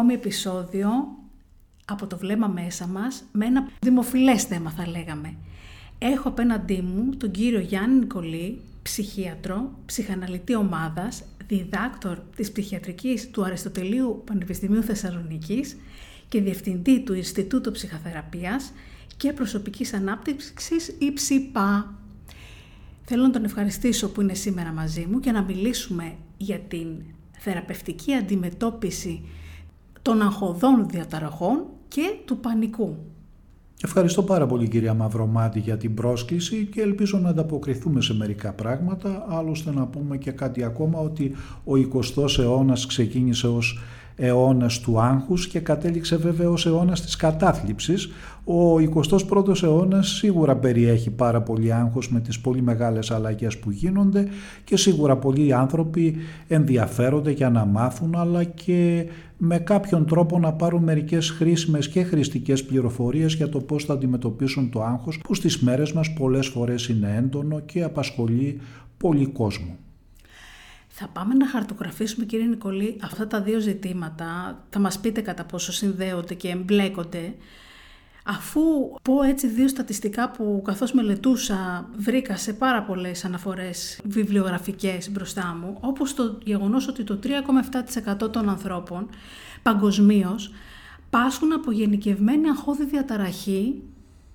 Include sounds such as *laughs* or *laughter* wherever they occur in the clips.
ακόμη επεισόδιο από το βλέμμα μέσα μας με ένα δημοφιλές θέμα θα λέγαμε. Έχω απέναντί μου τον κύριο Γιάννη Νικολή, ψυχίατρο, ψυχαναλυτή ομάδας, διδάκτορ της ψυχιατρικής του Αριστοτελείου Πανεπιστημίου Θεσσαλονίκης και διευθυντή του Ινστιτούτου Ψυχοθεραπείας και Προσωπικής Ανάπτυξης η ΨΥΠΑ. Θέλω να τον ευχαριστήσω που είναι σήμερα μαζί μου και να μιλήσουμε για την θεραπευτική αντιμετώπιση των αγχωδών διαταραχών και του πανικού. Ευχαριστώ πάρα πολύ κυρία Μαυρομάτη για την πρόσκληση και ελπίζω να ανταποκριθούμε σε μερικά πράγματα, άλλωστε να πούμε και κάτι ακόμα ότι ο 20ος αιώνας ξεκίνησε ως αιώνας του άγχους και κατέληξε βέβαια ως αιώνας της κατάθλιψης. Ο 21ος αιώνας σίγουρα περιέχει πάρα πολύ άγχος με τις πολύ μεγάλες αλλαγές που γίνονται και σίγουρα πολλοί άνθρωποι ενδιαφέρονται για να μάθουν αλλά και με κάποιον τρόπο να πάρουν μερικές χρήσιμες και χρηστικές πληροφορίες για το πώς θα αντιμετωπίσουν το άγχος που στις μέρες μας πολλές φορές είναι έντονο και απασχολεί πολύ κόσμο. Θα πάμε να χαρτογραφήσουμε κύριε Νικολή αυτά τα δύο ζητήματα. Θα μας πείτε κατά πόσο συνδέονται και εμπλέκονται. Αφού πω έτσι δύο στατιστικά που καθώς μελετούσα βρήκα σε πάρα πολλές αναφορές βιβλιογραφικές μπροστά μου, όπως το γεγονός ότι το 3,7% των ανθρώπων παγκοσμίως πάσχουν από γενικευμένη αγχώδη διαταραχή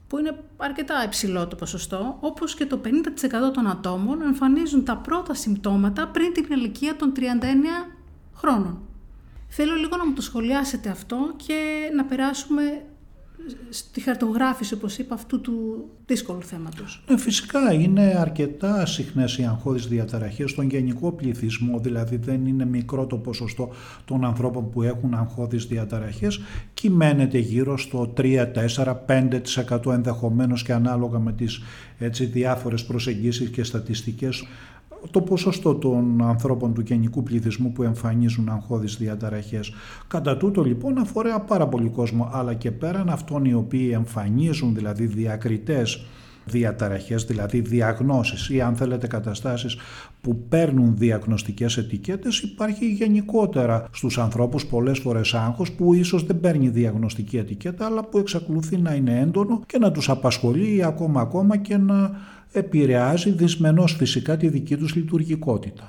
που είναι αρκετά υψηλό το ποσοστό, όπως και το 50% των ατόμων εμφανίζουν τα πρώτα συμπτώματα πριν την ηλικία των 39 χρόνων. Θέλω λίγο να μου το σχολιάσετε αυτό και να περάσουμε στη χαρτογράφηση, όπως είπα, αυτού του δύσκολου θέματος. Ναι, φυσικά είναι αρκετά συχνές οι αγχώδεις διαταραχές στον γενικό πληθυσμό, δηλαδή δεν είναι μικρό το ποσοστό των ανθρώπων που έχουν αγχώδεις διαταραχές, κυμαίνεται γύρω στο 3, 4, 5% ενδεχομένως και ανάλογα με τις έτσι, διάφορες προσεγγίσεις και στατιστικές το ποσοστό των ανθρώπων του γενικού πληθυσμού που εμφανίζουν αγχώδεις διαταραχές. Κατά τούτο λοιπόν αφορά πάρα πολύ κόσμο, αλλά και πέραν αυτών οι οποίοι εμφανίζουν δηλαδή διακριτές διαταραχές, δηλαδή διαγνώσεις ή αν θέλετε καταστάσεις που παίρνουν διαγνωστικές ετικέτες υπάρχει γενικότερα στους ανθρώπους πολλές φορές άγχος που ίσως δεν παίρνει διαγνωστική ετικέτα αλλά που εξακολουθεί να είναι έντονο και να τους απασχολεί ή ακόμα ακόμα και να επηρεάζει δυσμενώς φυσικά τη δική τους λειτουργικότητα.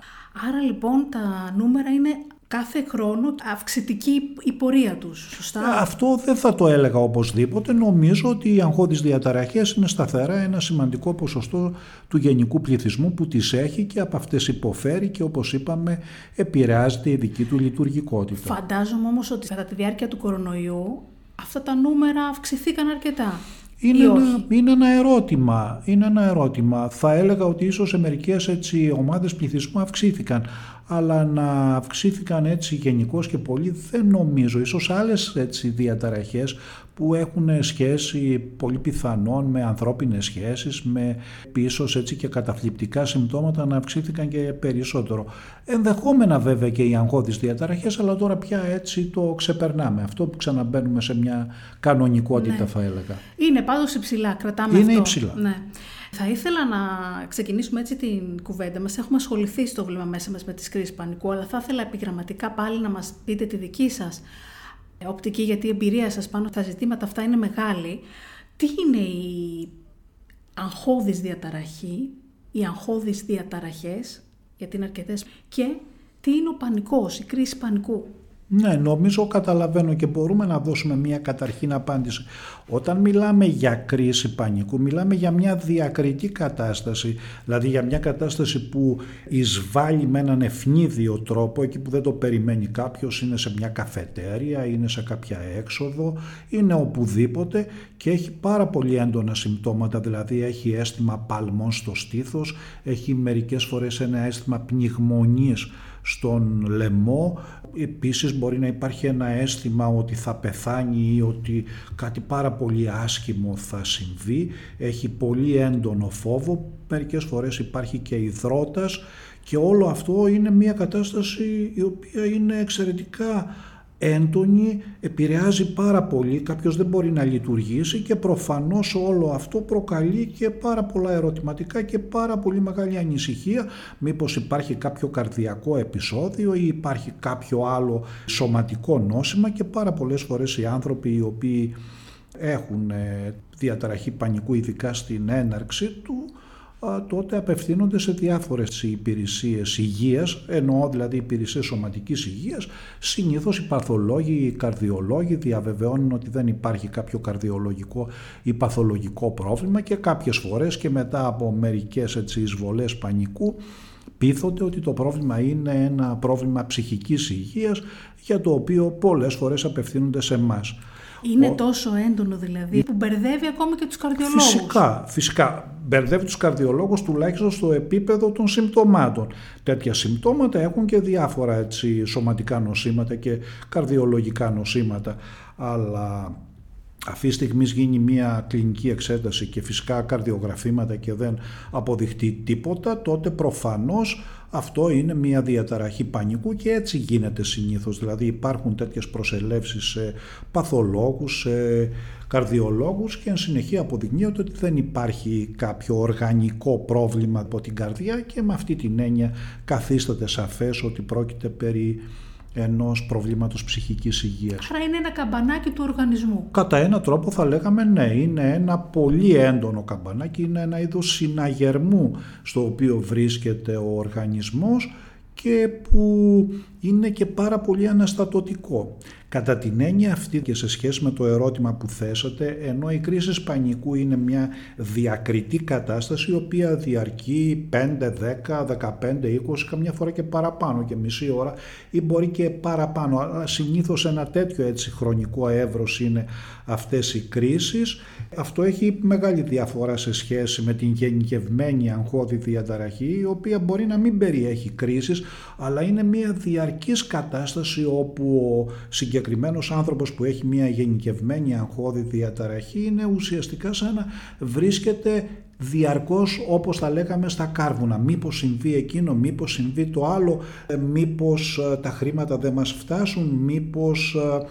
Άρα λοιπόν τα νούμερα είναι κάθε χρόνο αυξητική η πορεία τους, σωστά; Ε, αυτό δεν θα το έλεγα οπωσδήποτε. Νομίζω ότι οι αγχώδεις διαταραχές είναι σταθερά ένα σημαντικό ποσοστό του γενικού πληθυσμού που τις έχει και από αυτές υποφέρει και όπως είπαμε επηρεάζεται η δική του λειτουργικότητα. Φαντάζομαι όμως ότι κατά τη διάρκεια του κορονοϊού αυτά τα νούμερα αυξηθήκαν αρκετά. Είναι ένα, είναι ένα ερώτημα. Είναι ένα ερώτημα. Θα έλεγα ότι ίσως σε μερικές έτσι, ομάδες πληθυσμού αυξήθηκαν αλλά να αυξήθηκαν έτσι γενικώς και πολύ δεν νομίζω. Ίσως άλλες έτσι διαταραχές που έχουν σχέση πολύ πιθανόν με ανθρώπινες σχέσεις, με πίσω έτσι και καταφλιπτικά συμπτώματα να αυξήθηκαν και περισσότερο. Ενδεχόμενα βέβαια και οι αγχώδεις διαταραχές, αλλά τώρα πια έτσι το ξεπερνάμε. Αυτό που ξαναμπαίνουμε σε μια κανονικότητα ναι. θα έλεγα. Είναι πάντως υψηλά, κρατάμε Είναι αυτό. υψηλά. Ναι. Θα ήθελα να ξεκινήσουμε έτσι την κουβέντα μας. Έχουμε ασχοληθεί στο βλέμμα μέσα μας με τις κρίσεις πανικού, αλλά θα ήθελα επιγραμματικά πάλι να μας πείτε τη δική σας οπτική, γιατί η εμπειρία σας πάνω στα ζητήματα αυτά είναι μεγάλη. Τι είναι η αγχώδης διαταραχή, οι αγχώδεις διαταραχές, γιατί είναι αρκετές, και τι είναι ο πανικός, η κρίση πανικού; Ναι, νομίζω καταλαβαίνω και μπορούμε να δώσουμε μια καταρχήν απάντηση. Όταν μιλάμε για κρίση πανικού, μιλάμε για μια διακριτή κατάσταση, δηλαδή για μια κατάσταση που εισβάλλει με έναν ευνίδιο τρόπο, εκεί που δεν το περιμένει κάποιος, είναι σε μια καφετέρια, είναι σε κάποια έξοδο, είναι οπουδήποτε και έχει πάρα πολύ έντονα συμπτώματα, δηλαδή έχει αίσθημα παλμών στο στήθος, έχει μερικές φορές ένα αίσθημα πνιγμονής στον λαιμό. Επίσης μπορεί να υπάρχει ένα αίσθημα ότι θα πεθάνει ή ότι κάτι πάρα πολύ άσχημο θα συμβεί. Έχει πολύ έντονο φόβο. Μερικές φορές υπάρχει και υδρότας και όλο αυτό είναι μια κατάσταση η οποία είναι εξαιρετικά έντονη, επηρεάζει πάρα πολύ, κάποιος δεν μπορεί να λειτουργήσει και προφανώς όλο αυτό προκαλεί και πάρα πολλά ερωτηματικά και πάρα πολύ μεγάλη ανησυχία. Μήπως υπάρχει κάποιο καρδιακό επεισόδιο ή υπάρχει κάποιο άλλο σωματικό νόσημα και πάρα πολλές φορές οι άνθρωποι οι οποίοι έχουν ε, διαταραχή πανικού ειδικά στην έναρξη του τότε απευθύνονται σε διάφορες υπηρεσίες υγείας, εννοώ δηλαδή υπηρεσίες σωματικής υγείας, συνήθως οι παθολόγοι, οι καρδιολόγοι διαβεβαιώνουν ότι δεν υπάρχει κάποιο καρδιολογικό ή παθολογικό πρόβλημα και κάποιες φορές και μετά από μερικές έτσι, εισβολές πανικού πείθονται ότι το πρόβλημα είναι ένα πρόβλημα ψυχικής υγείας για το οποίο πολλές φορές απευθύνονται σε εμάς. Είναι τόσο έντονο δηλαδή που μπερδεύει ακόμα και τους καρδιολόγους. Φυσικά, φυσικά. Μπερδεύει τους καρδιολόγους τουλάχιστον στο επίπεδο των συμπτωμάτων. Τέτοια συμπτώματα έχουν και διάφορα έτσι, σωματικά νοσήματα και καρδιολογικά νοσήματα. Αλλά αυτή τη στιγμή γίνει μια κλινική εξέταση και φυσικά καρδιογραφήματα και δεν αποδειχτεί τίποτα, τότε προφανώς αυτό είναι μια διαταραχή πανικού και έτσι γίνεται συνήθως. Δηλαδή υπάρχουν τέτοιες προσελεύσεις σε παθολόγους, σε καρδιολόγους και εν συνεχεία αποδεικνύεται ότι δεν υπάρχει κάποιο οργανικό πρόβλημα από την καρδιά και με αυτή την έννοια καθίσταται σαφές ότι πρόκειται περί ενός προβλήματος ψυχικής υγείας. Άρα είναι ένα καμπανάκι του οργανισμού. Κατά ένα τρόπο θα λέγαμε ναι, είναι ένα πολύ έντονο καμπανάκι, είναι ένα είδος συναγερμού στο οποίο βρίσκεται ο οργανισμός και που είναι και πάρα πολύ αναστατωτικό. Κατά την έννοια αυτή και σε σχέση με το ερώτημα που θέσατε, ενώ η κρίση πανικού είναι μια διακριτή κατάσταση η οποία διαρκεί 5, 10, 15, 20, καμιά φορά και παραπάνω και μισή ώρα ή μπορεί και παραπάνω. Αλλά συνήθως ένα τέτοιο έτσι χρονικό εύρος είναι αυτές οι κρίσεις. Αυτό έχει μεγάλη διαφορά σε σχέση με την γενικευμένη αγχώδη διαταραχή η οποία μπορεί να μην περιέχει κρίσεις αλλά είναι μια διαρκής κατάσταση όπου ο συγκεκριμένος άνθρωπος που έχει μια γενικευμένη αγχώδη διαταραχή είναι ουσιαστικά σαν να βρίσκεται διαρκώς όπως τα λέγαμε στα κάρβουνα. Μήπως συμβεί εκείνο, μήπως συμβεί το άλλο, ε, μήπως ε, τα χρήματα δεν μας φτάσουν, μήπως ε,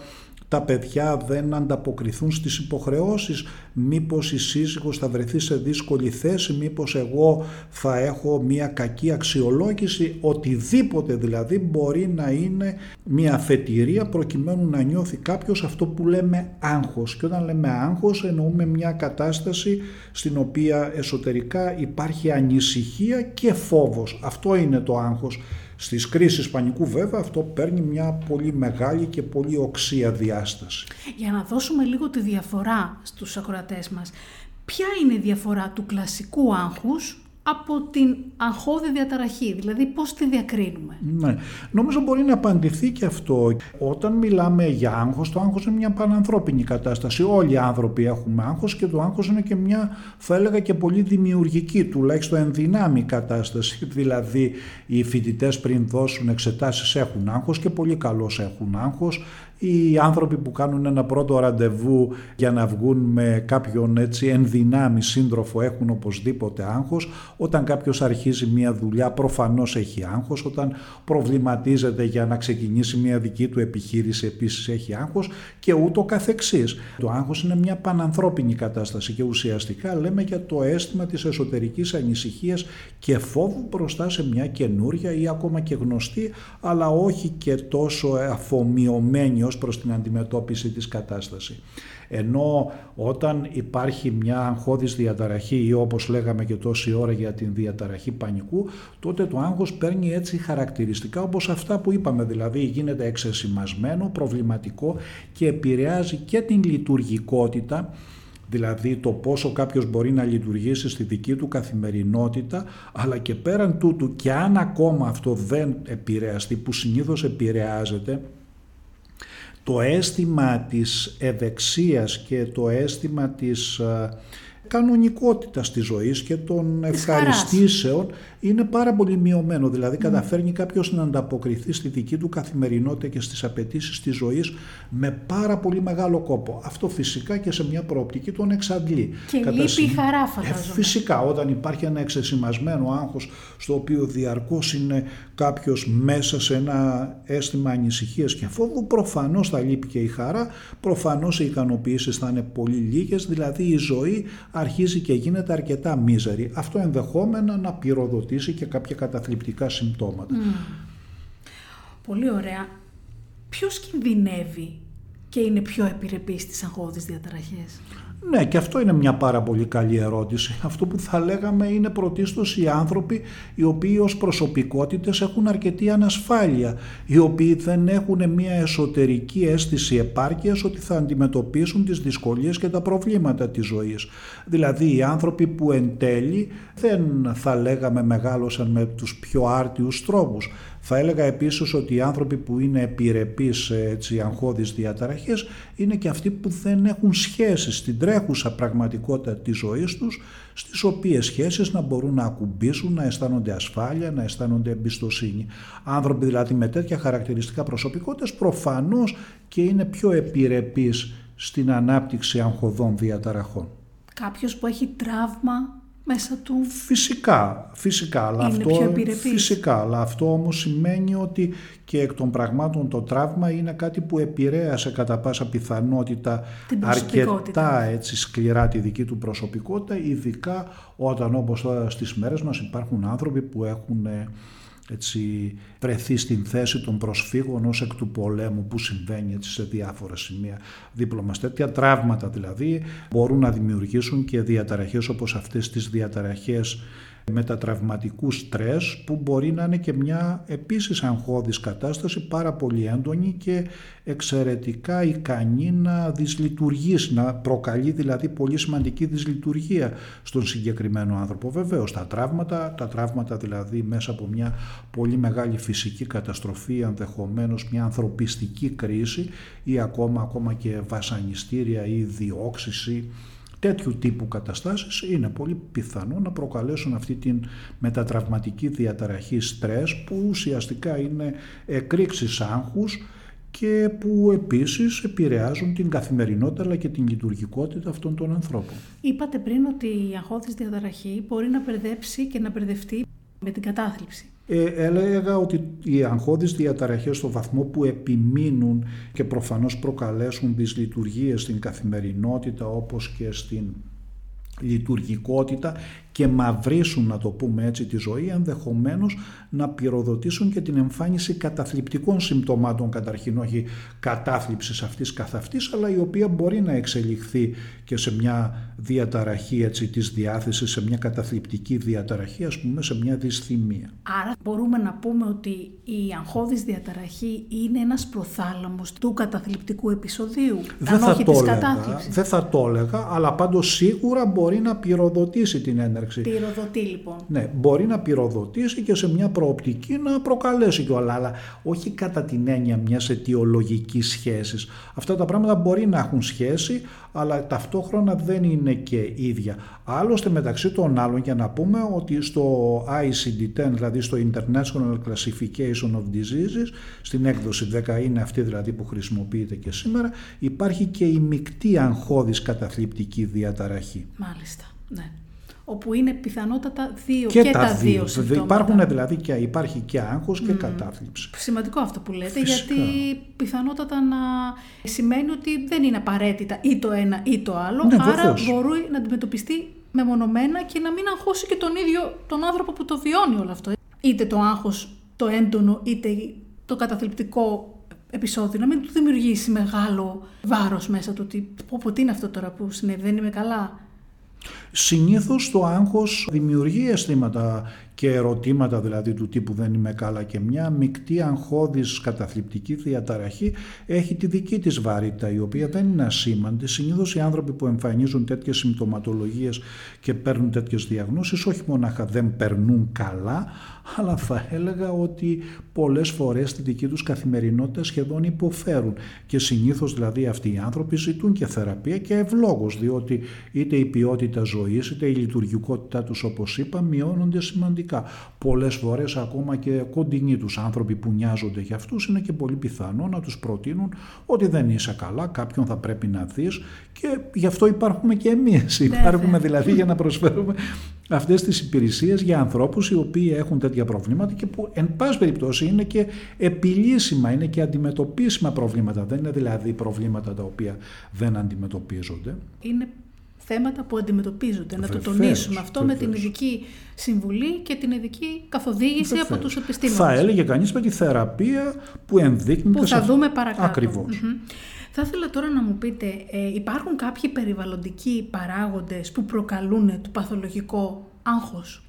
τα παιδιά δεν ανταποκριθούν στις υποχρεώσεις, μήπως η σύζυγος θα βρεθεί σε δύσκολη θέση, μήπως εγώ θα έχω μια κακή αξιολόγηση, οτιδήποτε δηλαδή μπορεί να είναι μια αφετηρία προκειμένου να νιώθει κάποιος αυτό που λέμε άγχος. Και όταν λέμε άγχος εννοούμε μια κατάσταση στην οποία εσωτερικά υπάρχει ανησυχία και φόβος. Αυτό είναι το άγχος. Στις κρίσεις πανικού βέβαια αυτό παίρνει μια πολύ μεγάλη και πολύ οξία διάσταση. Για να δώσουμε λίγο τη διαφορά στους ακροατές μας, ποια είναι η διαφορά του κλασικού άγχους από την αγχώδη διαταραχή, δηλαδή πώς τη διακρίνουμε. Ναι, νομίζω μπορεί να απαντηθεί και αυτό. Όταν μιλάμε για άγχος, το άγχος είναι μια πανανθρώπινη κατάσταση. Όλοι οι άνθρωποι έχουμε άγχος και το άγχος είναι και μια, θα έλεγα και πολύ δημιουργική, τουλάχιστον ενδυνάμει κατάσταση. *laughs* Δηλαδή οι φοιτητές πριν δώσουν εξετάσεις έχουν άγχος και πολύ καλώς έχουν άγχος οι άνθρωποι που κάνουν ένα πρώτο ραντεβού για να βγουν με κάποιον έτσι ενδυνάμει σύντροφο έχουν οπωσδήποτε άγχος. Όταν κάποιος αρχίζει μια δουλειά προφανώς έχει άγχος. Όταν προβληματίζεται για να ξεκινήσει μια δική του επιχείρηση επίσης έχει άγχος και ούτω καθεξής. Το άγχος είναι μια πανανθρώπινη κατάσταση και ουσιαστικά λέμε για το αίσθημα της εσωτερικής ανησυχίας και φόβου μπροστά σε μια καινούρια ή ακόμα και γνωστή αλλά όχι και τόσο αφομοιωμένη ως προς την αντιμετώπιση της κατάστασης. Ενώ όταν υπάρχει μια αγχώδης διαταραχή ή όπως λέγαμε και τόση ώρα για την διαταραχή πανικού, τότε το άγχος παίρνει έτσι χαρακτηριστικά όπως αυτά που είπαμε, δηλαδή γίνεται εξεσημασμένο, προβληματικό και επηρεάζει και την λειτουργικότητα δηλαδή το πόσο κάποιος μπορεί να λειτουργήσει στη δική του καθημερινότητα, αλλά και πέραν τούτου και αν ακόμα αυτό δεν επηρεαστεί, που συνήθως επηρεάζεται, το αίσθημα της ευεξίας και το αίσθημα της κανονικότητα της ζωής και των ευχαριστήσεων είναι πάρα πολύ μειωμένο. Δηλαδή καταφέρνει κάποιος να ανταποκριθεί στη δική του καθημερινότητα και στις απαιτήσεις της ζωής με πάρα πολύ μεγάλο κόπο. Αυτό φυσικά και σε μια προοπτική τον εξαντλεί. Και Κατά λείπει η χαρά ε, φαντάζομαι. φυσικά όταν υπάρχει ένα εξεσημασμένο άγχος στο οποίο διαρκώς είναι κάποιος μέσα σε ένα αίσθημα ανησυχίας και φόβου προφανώς θα λείπει και η χαρά, προφανώς οι ικανοποιήσεις θα είναι πολύ λίγες, δηλαδή η ζωή αρχίζει και γίνεται αρκετά μίζερη. Αυτό ενδεχόμενα να πυροδοτήσει και κάποια καταθλιπτικά συμπτώματα. Πολύ ωραία. Ποιος κινδυνεύει και είναι πιο επιρρεπής στις αγχώδεις διαταραχές; Ναι, και αυτό είναι μια πάρα πολύ καλή ερώτηση. Αυτό που θα λέγαμε είναι πρωτίστως οι άνθρωποι οι οποίοι ως προσωπικότητες έχουν αρκετή ανασφάλεια, οι οποίοι δεν έχουν μια εσωτερική αίσθηση επάρκειας ότι θα αντιμετωπίσουν τις δυσκολίες και τα προβλήματα της ζωής. Δηλαδή οι άνθρωποι που εν τέλει δεν θα λέγαμε μεγάλωσαν με τους πιο άρτιους τρόπους. Θα έλεγα επίσης ότι οι άνθρωποι που είναι επιρρεπείς σε έτσι, αγχώδεις διαταραχές είναι και αυτοί που δεν έχουν σχέσεις στην τρέχουσα πραγματικότητα της ζωής τους, στις οποίες σχέσεις να μπορούν να ακουμπήσουν, να αισθάνονται ασφάλεια, να αισθάνονται εμπιστοσύνη. Άνθρωποι δηλαδή με τέτοια χαρακτηριστικά προσωπικότητες προφανώς και είναι πιο επιρρεπείς στην ανάπτυξη αγχωδών διαταραχών. Κάποιος που έχει τραύμα μέσα του. Φυσικά, φυσικά. Αλλά αυτό, φυσικά, αλλά αυτό όμως σημαίνει ότι και εκ των πραγμάτων το τραύμα είναι κάτι που επηρέασε κατά πάσα πιθανότητα αρκετά έτσι, σκληρά τη δική του προσωπικότητα, ειδικά όταν όπως τώρα στις μέρες μας υπάρχουν άνθρωποι που έχουν έτσι, βρεθεί στην θέση των προσφύγων ως εκ του πολέμου που συμβαίνει έτσι, σε διάφορα σημεία δίπλα μας. Τέτοια τραύματα δηλαδή μπορούν να δημιουργήσουν και διαταραχές όπως αυτές τις διαταραχές μετατραυματικού στρες που μπορεί να είναι και μια επίσης αγχώδης κατάσταση πάρα πολύ έντονη και εξαιρετικά ικανή να δυσλειτουργήσει, να προκαλεί δηλαδή πολύ σημαντική δυσλειτουργία στον συγκεκριμένο άνθρωπο. Βεβαίως τα τραύματα, τα τραύματα δηλαδή μέσα από μια πολύ μεγάλη φυσική καταστροφή, ενδεχομένως μια ανθρωπιστική κρίση ή ακόμα, ακόμα και βασανιστήρια ή διώξηση τέτοιου τύπου καταστάσεις είναι πολύ πιθανό να προκαλέσουν αυτή την μετατραυματική διαταραχή στρες που ουσιαστικά είναι εκρήξεις άγχους και που επίσης επηρεάζουν την καθημερινότητα αλλά και την λειτουργικότητα αυτών των ανθρώπων. Είπατε πριν ότι η αγχώδης διαταραχή μπορεί να μπερδέψει και να μπερδευτεί με την κατάθλιψη. Ε, έλεγα ότι οι αγχώδεις διαταραχές στο βαθμό που επιμείνουν και προφανώς προκαλέσουν τις λειτουργίες στην καθημερινότητα όπως και στην λειτουργικότητα και μαυρίσουν, να το πούμε έτσι, τη ζωή, ενδεχομένως να πυροδοτήσουν και την εμφάνιση καταθλιπτικών συμπτωμάτων, καταρχήν όχι κατάθλιψης αυτής καθ' αυτής, αλλά η οποία μπορεί να εξελιχθεί και σε μια διαταραχή έτσι, της διάθεσης, σε μια καταθλιπτική διαταραχή, ας πούμε, σε μια δυσθυμία. Άρα μπορούμε να πούμε ότι η αγχώδης διαταραχή είναι ένας προθάλαμος του καταθλιπτικού επεισοδίου, δεν αν θα όχι το της κατάθλιψης. Δεν θα το έλεγα, αλλά πάντως σίγουρα μπορεί να πυροδοτήσει την έναρξη Πυροδοτεί λοιπόν. Ναι, μπορεί να πυροδοτήσει και σε μια προοπτική να προκαλέσει κιόλα, αλλά όχι κατά την έννοια μιας αιτιολογικής σχέσης. Αυτά τα πράγματα μπορεί να έχουν σχέση, αλλά ταυτόχρονα δεν είναι και ίδια. Άλλωστε μεταξύ των άλλων για να πούμε ότι στο ICD-10, δηλαδή στο International Classification of Diseases, στην έκδοση 10 είναι αυτή δηλαδή που χρησιμοποιείται και σήμερα, υπάρχει και η μεικτή αγχώδης καταθλιπτική διαταραχή. Μάλιστα, ναι όπου είναι πιθανότατα δύο και, τα, δύο συμπτώματα. Υπάρχουν δηλαδή και υπάρχει και άγχος και mm. κατάθλιψη. Σημαντικό αυτό που λέτε, γιατί πιθανότατα να σημαίνει ότι δεν είναι απαραίτητα ή το ένα ή το άλλο, ναι, άρα μπορεί να αντιμετωπιστεί μεμονωμένα και να μην αγχώσει και τον ίδιο τον άνθρωπο που το βιώνει όλο αυτό. Είτε το άγχος το έντονο, είτε το καταθλιπτικό επεισόδιο, να μην του δημιουργήσει μεγάλο βάρος μέσα του, ότι πω, πω τι είναι αυτό τώρα που συνέβη, δεν είμαι καλά. Συνήθως το άγχος δημιουργεί αισθήματα και ερωτήματα δηλαδή του τύπου δεν είμαι καλά και μια μεικτή αγχώδης καταθλιπτική διαταραχή έχει τη δική της βαρύτητα η οποία δεν είναι ασήμαντη. Συνήθως οι άνθρωποι που εμφανίζουν τέτοιες συμπτωματολογίες και παίρνουν τέτοιες διαγνώσεις όχι μονάχα δεν περνούν καλά αλλά θα έλεγα ότι πολλές φορές στη δική τους καθημερινότητα σχεδόν υποφέρουν και συνήθως δηλαδή αυτοί οι άνθρωποι ζητούν και θεραπεία και ευλόγως διότι είτε η ποιότητα ζωής είτε η λειτουργικότητά τους όπως είπα μειώνονται σημαντικά. Πολλές φορές ακόμα και κοντινοί τους άνθρωποι που νοιάζονται για αυτούς είναι και πολύ πιθανό να τους προτείνουν ότι δεν είσαι καλά, κάποιον θα πρέπει να δεις και γι' αυτό υπάρχουμε και εμείς. Ναι, υπάρχουμε ναι. δηλαδή για να προσφέρουμε αυτές τις υπηρεσίες για ανθρώπους οι οποίοι έχουν τέτοια προβλήματα και που εν πάση περιπτώσει είναι και επιλύσιμα, είναι και αντιμετωπίσιμα προβλήματα. Δεν είναι δηλαδή προβλήματα τα οποία δεν αντιμετωπίζονται. Είναι θέματα που αντιμετωπίζονται. να το τονίσουμε αυτό με την ειδική συμβουλή και την ειδική καθοδήγηση από τους επιστήμονες. Θα έλεγε κανείς με τη θεραπεία που ενδείκνυται. Που θα δούμε παρακάτω. Θα ήθελα τώρα να μου πείτε, ε, υπάρχουν κάποιοι περιβαλλοντικοί παράγοντες που προκαλούν το παθολογικό άγχος;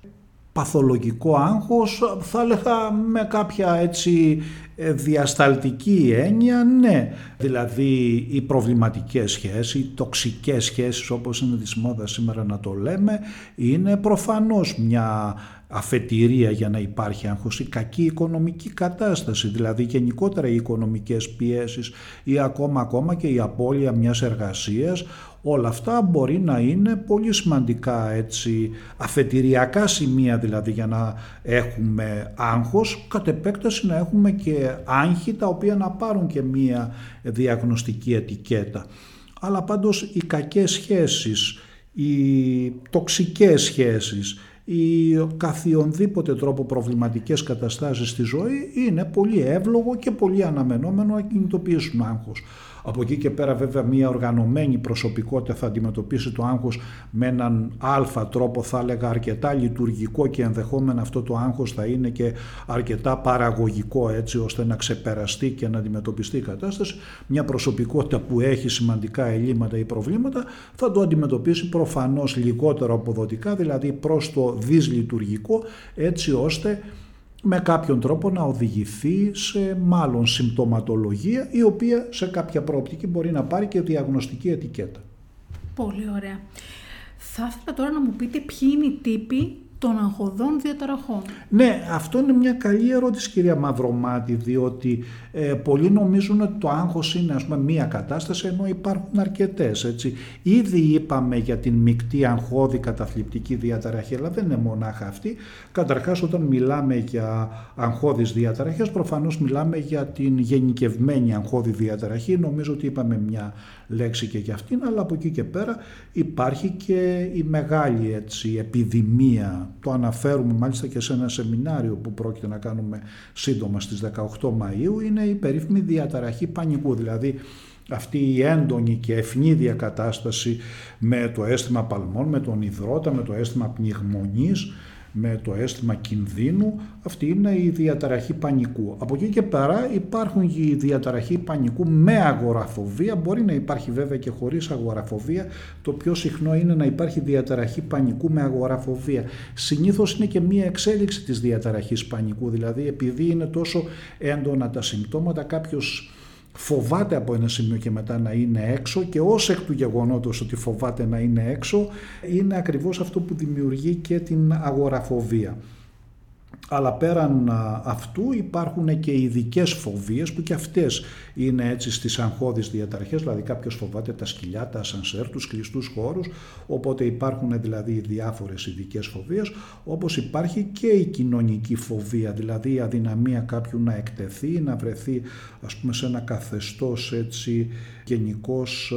Παθολογικό άγχος θα έλεγα με κάποια έτσι ε, διασταλτική έννοια, ναι. Δηλαδή οι προβληματικές σχέσεις, οι τοξικές σχέσεις όπως είναι της μόδας σήμερα να το λέμε, είναι προφανώς μια αφετηρία για να υπάρχει άγχος, η κακή οικονομική κατάσταση, δηλαδή γενικότερα οι οικονομικές πιέσεις ή ακόμα ακόμα και η απώλεια μιας εργασίας, όλα αυτά μπορεί να είναι πολύ σημαντικά έτσι αφετηριακά σημεία δηλαδή για να έχουμε άγχος, κατ' επέκταση να έχουμε και άγχη τα οποία να πάρουν και μία διαγνωστική ετικέτα. Αλλά πάντως οι κακές σχέσεις, οι τοξικές σχέσεις, οι καθιονδήποτε τρόπο προβληματικές καταστάσεις στη ζωή είναι πολύ εύλογο και πολύ αναμενόμενο να κινητοποιήσουν άγχος. Από εκεί και πέρα βέβαια μια οργανωμένη προσωπικότητα θα αντιμετωπίσει το άγχος με έναν αλφα τρόπο θα έλεγα αρκετά λειτουργικό και ενδεχόμενα αυτό το άγχος θα είναι και αρκετά παραγωγικό έτσι ώστε να ξεπεραστεί και να αντιμετωπιστεί η κατάσταση. Μια προσωπικότητα που έχει σημαντικά ελλείμματα ή προβλήματα θα το αντιμετωπίσει προφανώς λιγότερο αποδοτικά δηλαδή προς το δυσλειτουργικό έτσι ώστε με κάποιον τρόπο να οδηγηθεί σε μάλλον συμπτωματολογία η οποία σε κάποια πρόπτικη μπορεί να πάρει και διαγνωστική ετικέτα. Πολύ ωραία. Θα ήθελα τώρα να μου πείτε ποιοι είναι οι τύποι των αγχωδών διαταραχών. Ναι, αυτό είναι μια καλή ερώτηση κυρία Μαυρομάτη, διότι ε, πολλοί νομίζουν ότι το άγχος είναι ας πούμε μία κατάσταση ενώ υπάρχουν αρκετές. Έτσι. Ήδη είπαμε για την μεικτή αγχώδη καταθλιπτική διαταραχή, αλλά δεν είναι μονάχα αυτή. Καταρχάς όταν μιλάμε για αγχώδεις διαταραχές, προφανώς μιλάμε για την γενικευμένη αγχώδη διαταραχή. Νομίζω ότι είπαμε μια λέξη και για αυτήν, αλλά από εκεί και πέρα υπάρχει και η μεγάλη έτσι, επιδημία. Το αναφέρουμε μάλιστα και σε ένα σεμινάριο που πρόκειται να κάνουμε σύντομα στις 18 Μαΐου, είναι η περίφημη διαταραχή πανικού, δηλαδή αυτή η έντονη και ευνίδια κατάσταση με το αίσθημα παλμών, με τον υδρότα, με το αίσθημα πνιγμονής, με το αίσθημα κινδύνου, αυτή είναι η διαταραχή πανικού. Από εκεί και πέρα υπάρχουν οι διαταραχή πανικού με αγοραφοβία, μπορεί να υπάρχει βέβαια και χωρίς αγοραφοβία, το πιο συχνό είναι να υπάρχει διαταραχή πανικού με αγοραφοβία. Συνήθως είναι και μία εξέλιξη της διαταραχής πανικού, δηλαδή επειδή είναι τόσο έντονα τα συμπτώματα κάποιος φοβάται από ένα σημείο και μετά να είναι έξω και ως εκ του γεγονότος ότι φοβάται να είναι έξω είναι ακριβώς αυτό που δημιουργεί και την αγοραφοβία. Αλλά πέραν αυτού υπάρχουν και ειδικές φοβίες που και αυτές είναι έτσι στις αγχώδεις διαταραχές, δηλαδή κάποιος φοβάται τα σκυλιά, τα ασανσέρ, τους κλειστούς χώρους, οπότε υπάρχουν δηλαδή διάφορες ειδικές φοβίες, όπως υπάρχει και η κοινωνική φοβία, δηλαδή η αδυναμία κάποιου να εκτεθεί, να βρεθεί ας πούμε σε ένα καθεστώς έτσι γενικός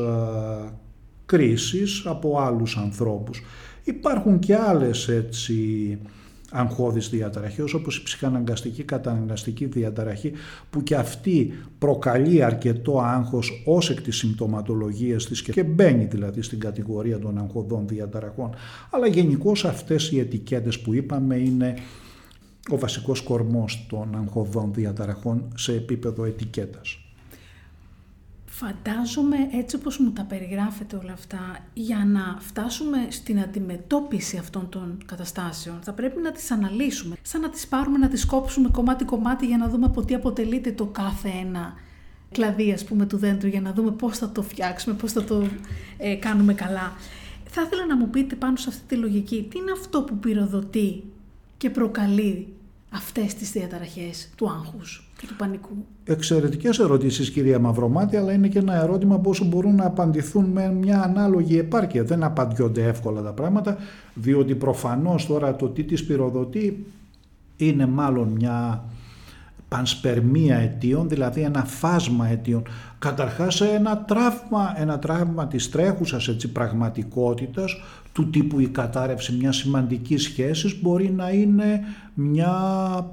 κρίσης από άλλους ανθρώπους. Υπάρχουν και άλλες έτσι αγχώδεις διαταραχές όπως η ψυχαναγκαστική καταναγκαστική διαταραχή που και αυτή προκαλεί αρκετό άγχος ως εκ της συμπτωματολογίας της και μπαίνει δηλαδή στην κατηγορία των αγχωδών διαταραχών αλλά γενικώς αυτές οι ετικέτες που είπαμε είναι ο βασικός κορμός των αγχωδών διαταραχών σε επίπεδο ετικέτας. Φαντάζομαι έτσι όπως μου τα περιγράφετε όλα αυτά, για να φτάσουμε στην αντιμετώπιση αυτών των καταστάσεων, θα πρέπει να τις αναλύσουμε, σαν να τις πάρουμε να τις κόψουμε κομμάτι-κομμάτι για να δούμε από τι αποτελείται το κάθε ένα κλαδί ας πούμε του δέντρου για να δούμε πώς θα το φτιάξουμε, πώς θα το ε, κάνουμε καλά. Θα ήθελα να μου πείτε πάνω σε αυτή τη λογική, τι είναι αυτό που πυροδοτεί και προκαλεί αυτές τις διαταραχές του άγχους και του πανικού. Εξαιρετικές ερωτήσεις κυρία Μαυρομάτη, αλλά είναι και ένα ερώτημα πόσο μπορούν να απαντηθούν με μια ανάλογη επάρκεια. Δεν απαντιόνται εύκολα τα πράγματα, διότι προφανώς τώρα το τι της πυροδοτεί είναι μάλλον μια πανσπερμία αιτίων, δηλαδή ένα φάσμα αιτίων. Καταρχάς ένα τραύμα, ένα τραύμα της τρέχουσας έτσι, πραγματικότητας, του τύπου η κατάρρευση μιας σημαντικής σχέσης μπορεί να είναι μια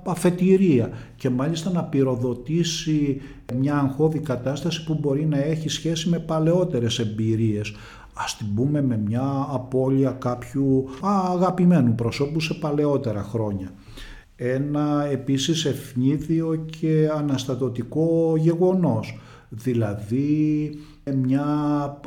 αφετηρία και μάλιστα να πυροδοτήσει μια αγχώδη κατάσταση που μπορεί να έχει σχέση με παλαιότερες εμπειρίες ας την πούμε με μια απώλεια κάποιου αγαπημένου προσώπου σε παλαιότερα χρόνια ένα επίσης ευνίδιο και αναστατωτικό γεγονός, δηλαδή μια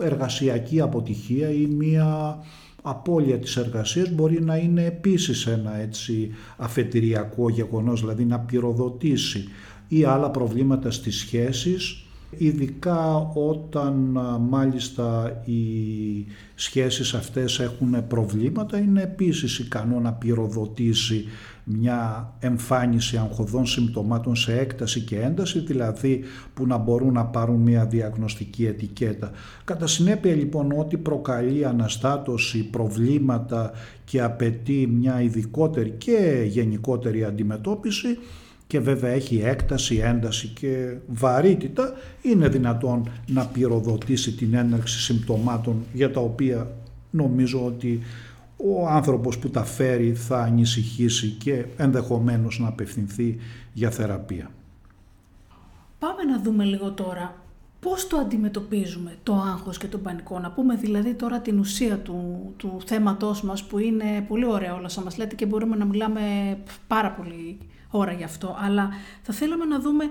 εργασιακή αποτυχία ή μια απώλεια της εργασίας μπορεί να είναι επίσης ένα έτσι αφετηριακό γεγονός, δηλαδή να πυροδοτήσει ή άλλα προβλήματα στις σχέσεις, ειδικά όταν μάλιστα οι σχέσεις αυτές έχουν προβλήματα, είναι επίσης ικανό να πυροδοτήσει μια εμφάνιση αγχωδών συμπτωμάτων σε έκταση και ένταση, δηλαδή που να μπορούν να πάρουν μια διαγνωστική ετικέτα. Κατά συνέπεια λοιπόν ό,τι προκαλεί αναστάτωση, προβλήματα και απαιτεί μια ειδικότερη και γενικότερη αντιμετώπιση και βέβαια έχει έκταση, ένταση και βαρύτητα, είναι δυνατόν να πυροδοτήσει την έναρξη συμπτωμάτων για τα οποία νομίζω ότι ο άνθρωπος που τα φέρει θα ανησυχήσει και ενδεχομένως να απευθυνθεί για θεραπεία. Πάμε να δούμε λίγο τώρα πώς το αντιμετωπίζουμε το άγχος και τον πανικό. Να πούμε δηλαδή τώρα την ουσία του, του θέματός μας που είναι πολύ ωραίο όλα όσα μας λέτε και μπορούμε να μιλάμε πάρα πολύ ώρα γι' αυτό. Αλλά θα θέλαμε να δούμε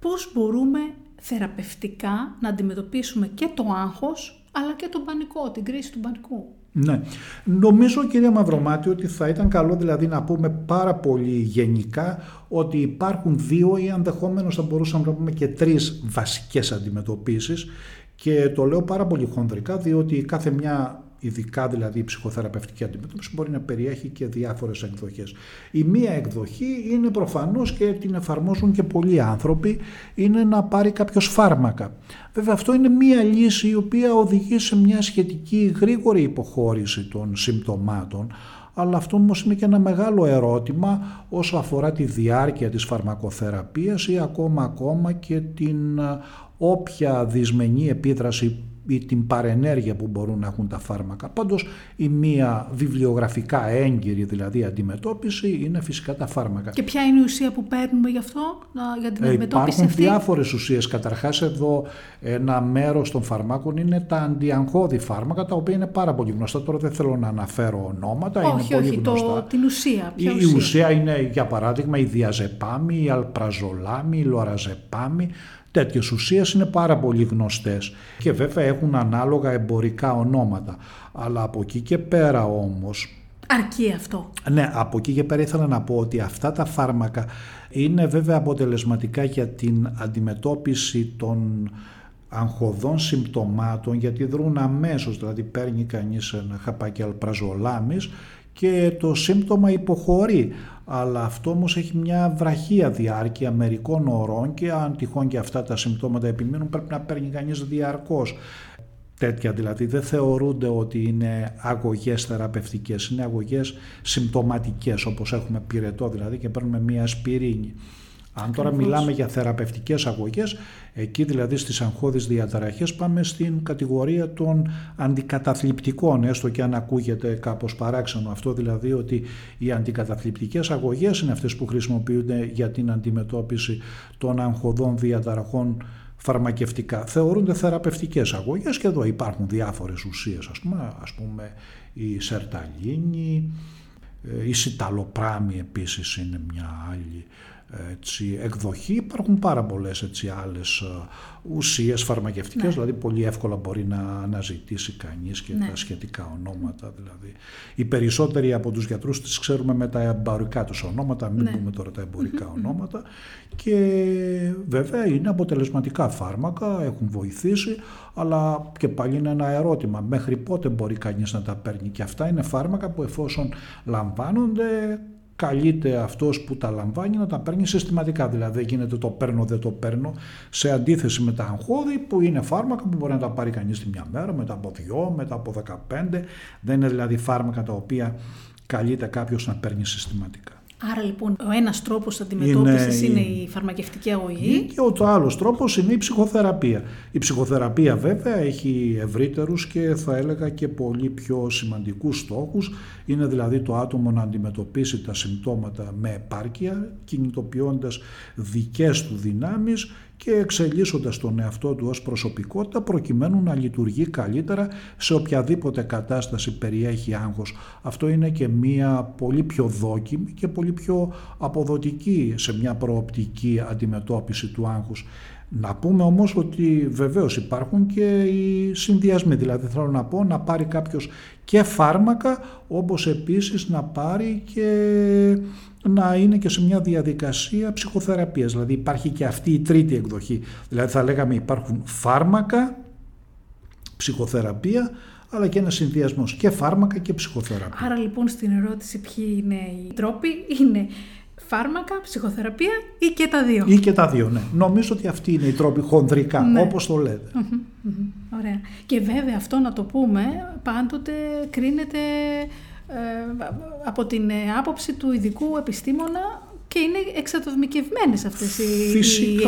πώς μπορούμε θεραπευτικά να αντιμετωπίσουμε και το άγχος αλλά και τον πανικό, την κρίση του πανικού. Ναι. Νομίζω κυρία Μαυρομάτη ότι θα ήταν καλό δηλαδή να πούμε πάρα πολύ γενικά ότι υπάρχουν δύο ή ενδεχομένω θα μπορούσαμε να πούμε και τρεις βασικές αντιμετωπίσεις και το λέω πάρα πολύ χονδρικά διότι κάθε μια ειδικά δηλαδή η ψυχοθεραπευτική αντιμετώπιση μπορεί να περιέχει και διάφορες εκδοχές. Η μία εκδοχή είναι προφανώς και την εφαρμόζουν και πολλοί άνθρωποι, είναι να πάρει κάποιος φάρμακα. Βέβαια αυτό είναι μία λύση η οποία οδηγεί σε μια σχετική γρήγορη υποχώρηση των συμπτωμάτων, αλλά αυτό όμως είναι και ένα μεγάλο ερώτημα όσο αφορά τη διάρκεια της φαρμακοθεραπείας ή ακόμα ακόμα και την όποια δυσμενή επίδραση ή την παρενέργεια που μπορούν να έχουν τα φάρμακα. Πάντως η μία βιβλιογραφικά έγκυρη δηλαδή αντιμετώπιση είναι φυσικά τα φάρμακα. Και ποια είναι η ουσία που παίρνουμε γι' αυτό, για την ε, αντιμετώπιση Υπάρχουν αυτή; διάφορες ουσίες. Καταρχάς εδώ ένα μέρος των φαρμάκων είναι τα αντιαγχώδη φάρμακα τα οποία είναι πάρα πολύ γνωστά. Τώρα δεν θέλω να αναφέρω ονόματα, όχι, είναι πολύ γνωστά. Το, την ουσία. Ποια η, ουσία. η ουσία; είναι για παράδειγμα η διαζεπάμι, η αλπραζολάμι, η λοραζεπάμι Τέτοιες ουσίες είναι πάρα πολύ γνωστές και βέβαια έχουν ανάλογα εμπορικά ονόματα. Αλλά από εκεί και πέρα όμως... Αρκεί αυτό. Ναι, από εκεί και πέρα ήθελα να πω ότι αυτά τα φάρμακα είναι βέβαια αποτελεσματικά για την αντιμετώπιση των αγχωδών συμπτωμάτων γιατί δρούν αμέσως, δηλαδή παίρνει κανείς ένα χαπάκι αλπραζολάμης και το σύμπτωμα υποχωρεί. Αλλά αυτό όμως έχει μια βραχία διάρκεια μερικών ωρών και αν τυχόν και αυτά τα συμπτώματα επιμείνουν πρέπει να παίρνει κανείς διαρκώς. Τέτοια δηλαδή δεν θεωρούνται ότι είναι αγωγές θεραπευτικές είναι αγωγές συμπτωματικές όπως έχουμε πυρετό δηλαδή και παίρνουμε μια ασπιρίνη αν τώρα μιλάμε για θεραπευτικές αγωγές, εκεί δηλαδή στις αγχώδεις διαταραχές πάμε στην κατηγορία των αντικαταθλιπτικών, έστω και αν ακούγεται κάπως παράξενο αυτό, δηλαδή ότι οι αντικαταθλιπτικές αγωγές είναι αυτές που χρησιμοποιούνται για την αντιμετώπιση των αγχωδών διαταραχών φαρμακευτικά. Θεωρούνται θεραπευτικές αγωγές και εδώ υπάρχουν διάφορες ουσίες, ας πούμε, ας πούμε η σερταλίνη, ε, η σιταλοπράμη επίσης είναι μια άλλη έτσι, εκδοχή. Υπάρχουν πάρα πολλές έτσι, άλλες ε, ουσίες φαρμακευτικές, ναι. δηλαδή πολύ εύκολα μπορεί να αναζητήσει κανείς και ναι. τα σχετικά ονόματα. Δηλαδή. Οι περισσότεροι από τους γιατρούς τις ξέρουμε με τα εμπορικά τους ονόματα, μην ναι. πούμε τώρα τα εμπορικά *laughs* ονόματα και βέβαια είναι αποτελεσματικά φάρμακα, έχουν βοηθήσει, αλλά και πάλι είναι ένα ερώτημα, μέχρι πότε μπορεί κανείς να τα παίρνει; Και αυτά είναι φάρμακα που εφόσον λαμβάνονται καλείται αυτός που τα λαμβάνει να τα παίρνει συστηματικά. Δηλαδή δεν γίνεται το παίρνω, δεν το παίρνω, σε αντίθεση με τα αγχώδη που είναι φάρμακα που μπορεί να τα πάρει κανείς τη μια μέρα, μετά από δυο, μετά από 15. Δεν είναι δηλαδή φάρμακα τα οποία καλείται κάποιος να παίρνει συστηματικά. Άρα λοιπόν ο ένας τρόπος αντιμετώπισης είναι, είναι η φαρμακευτική αγωγή. Και ο άλλος τρόπος είναι η ψυχοθεραπεία. Η ψυχοθεραπεία βέβαια έχει ευρύτερους και θα έλεγα και πολύ πιο σημαντικούς στόχους. Είναι δηλαδή το άτομο να αντιμετωπίσει τα συμπτώματα με επάρκεια, κινητοποιώντας δικές του δυνάμεις και εξελίσσοντας τον εαυτό του ως προσωπικότητα προκειμένου να λειτουργεί καλύτερα σε οποιαδήποτε κατάσταση περιέχει άγχος. Αυτό είναι και μία πολύ πιο δόκιμη και πολύ πιο αποδοτική σε μια προοπτική αντιμετώπιση του άγχους. Να πούμε όμως ότι βεβαίως υπάρχουν και οι συνδυασμοί, δηλαδή θέλω να πω να πάρει κάποιος και φάρμακα όπως επίσης να πάρει και να είναι και σε μια διαδικασία ψυχοθεραπείας. Δηλαδή υπάρχει και αυτή η τρίτη εκδοχή. Δηλαδή θα λέγαμε υπάρχουν φάρμακα, ψυχοθεραπεία, αλλά και ένα συνδυασμός και φάρμακα και ψυχοθεραπεία. Άρα λοιπόν στην ερώτηση ποιοι είναι οι τρόποι είναι φάρμακα, ψυχοθεραπεία ή και τα δύο; Ή και τα δύο, ναι. Νομίζω ότι αυτοί είναι οι τρόποι χονδρικά, ναι. όπως το λέτε. Ωραία. Και βέβαια αυτό να το πούμε πάντοτε κρίνεται ε, από την ε, άποψη του ειδικού επιστήμονα και είναι εξατομικευμένες αυτές οι, οι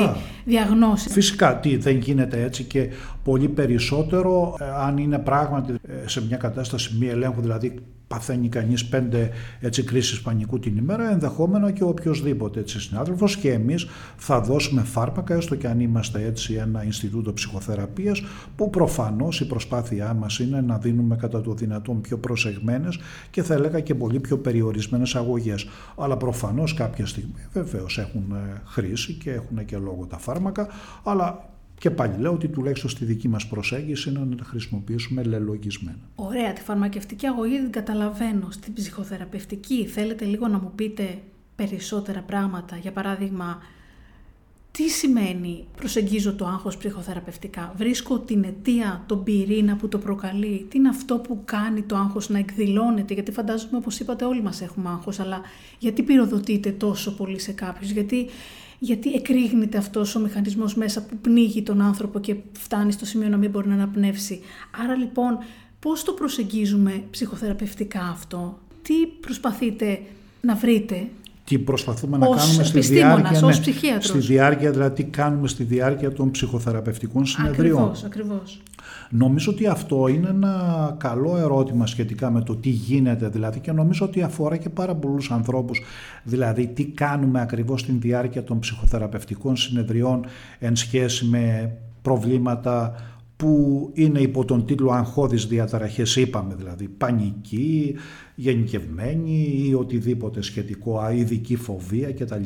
διαγνώσεις. Φυσικά, τι δεν γίνεται έτσι και πολύ περισσότερο ε, αν είναι πράγματι σε μια κατάσταση μη ελέγχου, δηλαδή παθαίνει κανείς πέντε έτσι, κρίσεις πανικού την ημέρα, ενδεχόμενο και οποιοδήποτε έτσι, συνάδελφος και εμείς θα δώσουμε φάρμακα, έστω και αν είμαστε έτσι ένα Ινστιτούτο Ψυχοθεραπείας, που προφανώς η προσπάθειά μας είναι να δίνουμε κατά το δυνατόν πιο προσεγμένες και θα έλεγα και πολύ πιο περιορισμένες αγωγές. Αλλά προφανώς κάποια στιγμή βεβαίως έχουν ε, χρήση και έχουν και λόγο τα φάρμακα, αλλά και πάλι λέω ότι τουλάχιστον στη δική μας προσέγγιση είναι να τα χρησιμοποιήσουμε λελογισμένα. Ωραία, τη φαρμακευτική αγωγή την καταλαβαίνω. Στην ψυχοθεραπευτική θέλετε λίγο να μου πείτε περισσότερα πράγματα. Για παράδειγμα, τι σημαίνει προσεγγίζω το άγχος ψυχοθεραπευτικά; Βρίσκω την αιτία, τον πυρήνα που το προκαλεί; Τι είναι αυτό που κάνει το άγχος να εκδηλώνεται; Γιατί φαντάζομαι όπως είπατε όλοι μας έχουμε άγχος. Αλλά γιατί πυροδοτείται τόσο πολύ σε κάποιους; Γιατί γιατί εκρήγνεται αυτός ο μηχανισμός μέσα που πνίγει τον άνθρωπο και φτάνει στο σημείο να μην μπορεί να αναπνεύσει. Άρα λοιπόν πώς το προσεγγίζουμε ψυχοθεραπευτικά αυτό, τι προσπαθείτε να βρείτε τι προσπαθούμε να κάνουμε στη διάρκεια, ναι, στη διάρκεια, δηλαδή τι κάνουμε στη διάρκεια των ψυχοθεραπευτικών συνεδριών. Ακριβώς, ακριβώς. Νομίζω ότι αυτό είναι ένα καλό ερώτημα σχετικά με το τι γίνεται δηλαδή και νομίζω ότι αφορά και πάρα πολλούς ανθρώπους δηλαδή τι κάνουμε ακριβώς στη διάρκεια των ψυχοθεραπευτικών συνεδριών εν σχέση με προβλήματα που είναι υπό τον τίτλο «Αγχώδεις διαταραχές», είπαμε δηλαδή, πανική, γενικευμένη ή οτιδήποτε σχετικό, ειδική φοβία κτλ.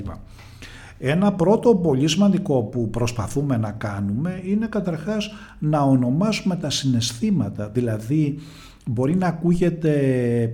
Ένα πρώτο πολύ σημαντικό που προσπαθούμε να κάνουμε είναι καταρχάς να ονομάσουμε τα συναισθήματα, δηλαδή μπορεί να ακούγεται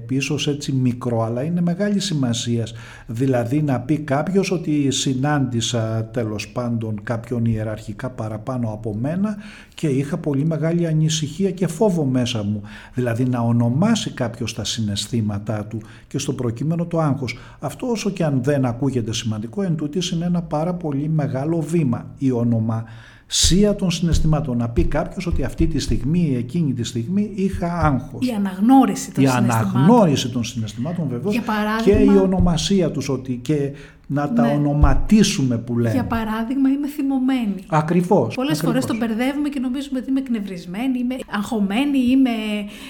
πίσω έτσι μικρό αλλά είναι μεγάλη σημασίας. Δηλαδή να πει κάποιος ότι συνάντησα τέλος πάντων κάποιον ιεραρχικά παραπάνω από μένα και είχα πολύ μεγάλη ανησυχία και φόβο μέσα μου. Δηλαδή να ονομάσει κάποιος τα συναισθήματά του και στο προκείμενο το άγχος. Αυτό όσο και αν δεν ακούγεται σημαντικό εν είναι ένα πάρα πολύ μεγάλο βήμα η όνομα σία των συναισθημάτων. Να πει κάποιος ότι αυτή τη στιγμή, εκείνη τη στιγμή είχα άγχος. Η αναγνώριση των η συναισθημάτων. Η αναγνώριση των συναισθημάτων βεβαίως και η ονομασία τους ότι και να τα ναι. ονοματίσουμε που λέμε. Για παράδειγμα, είμαι θυμωμένη. Ακριβώς. Πολλές φορές τον μπερδεύουμε και νομίζουμε ότι είμαι εκνευρισμένη, είμαι αγχωμένη, είμαι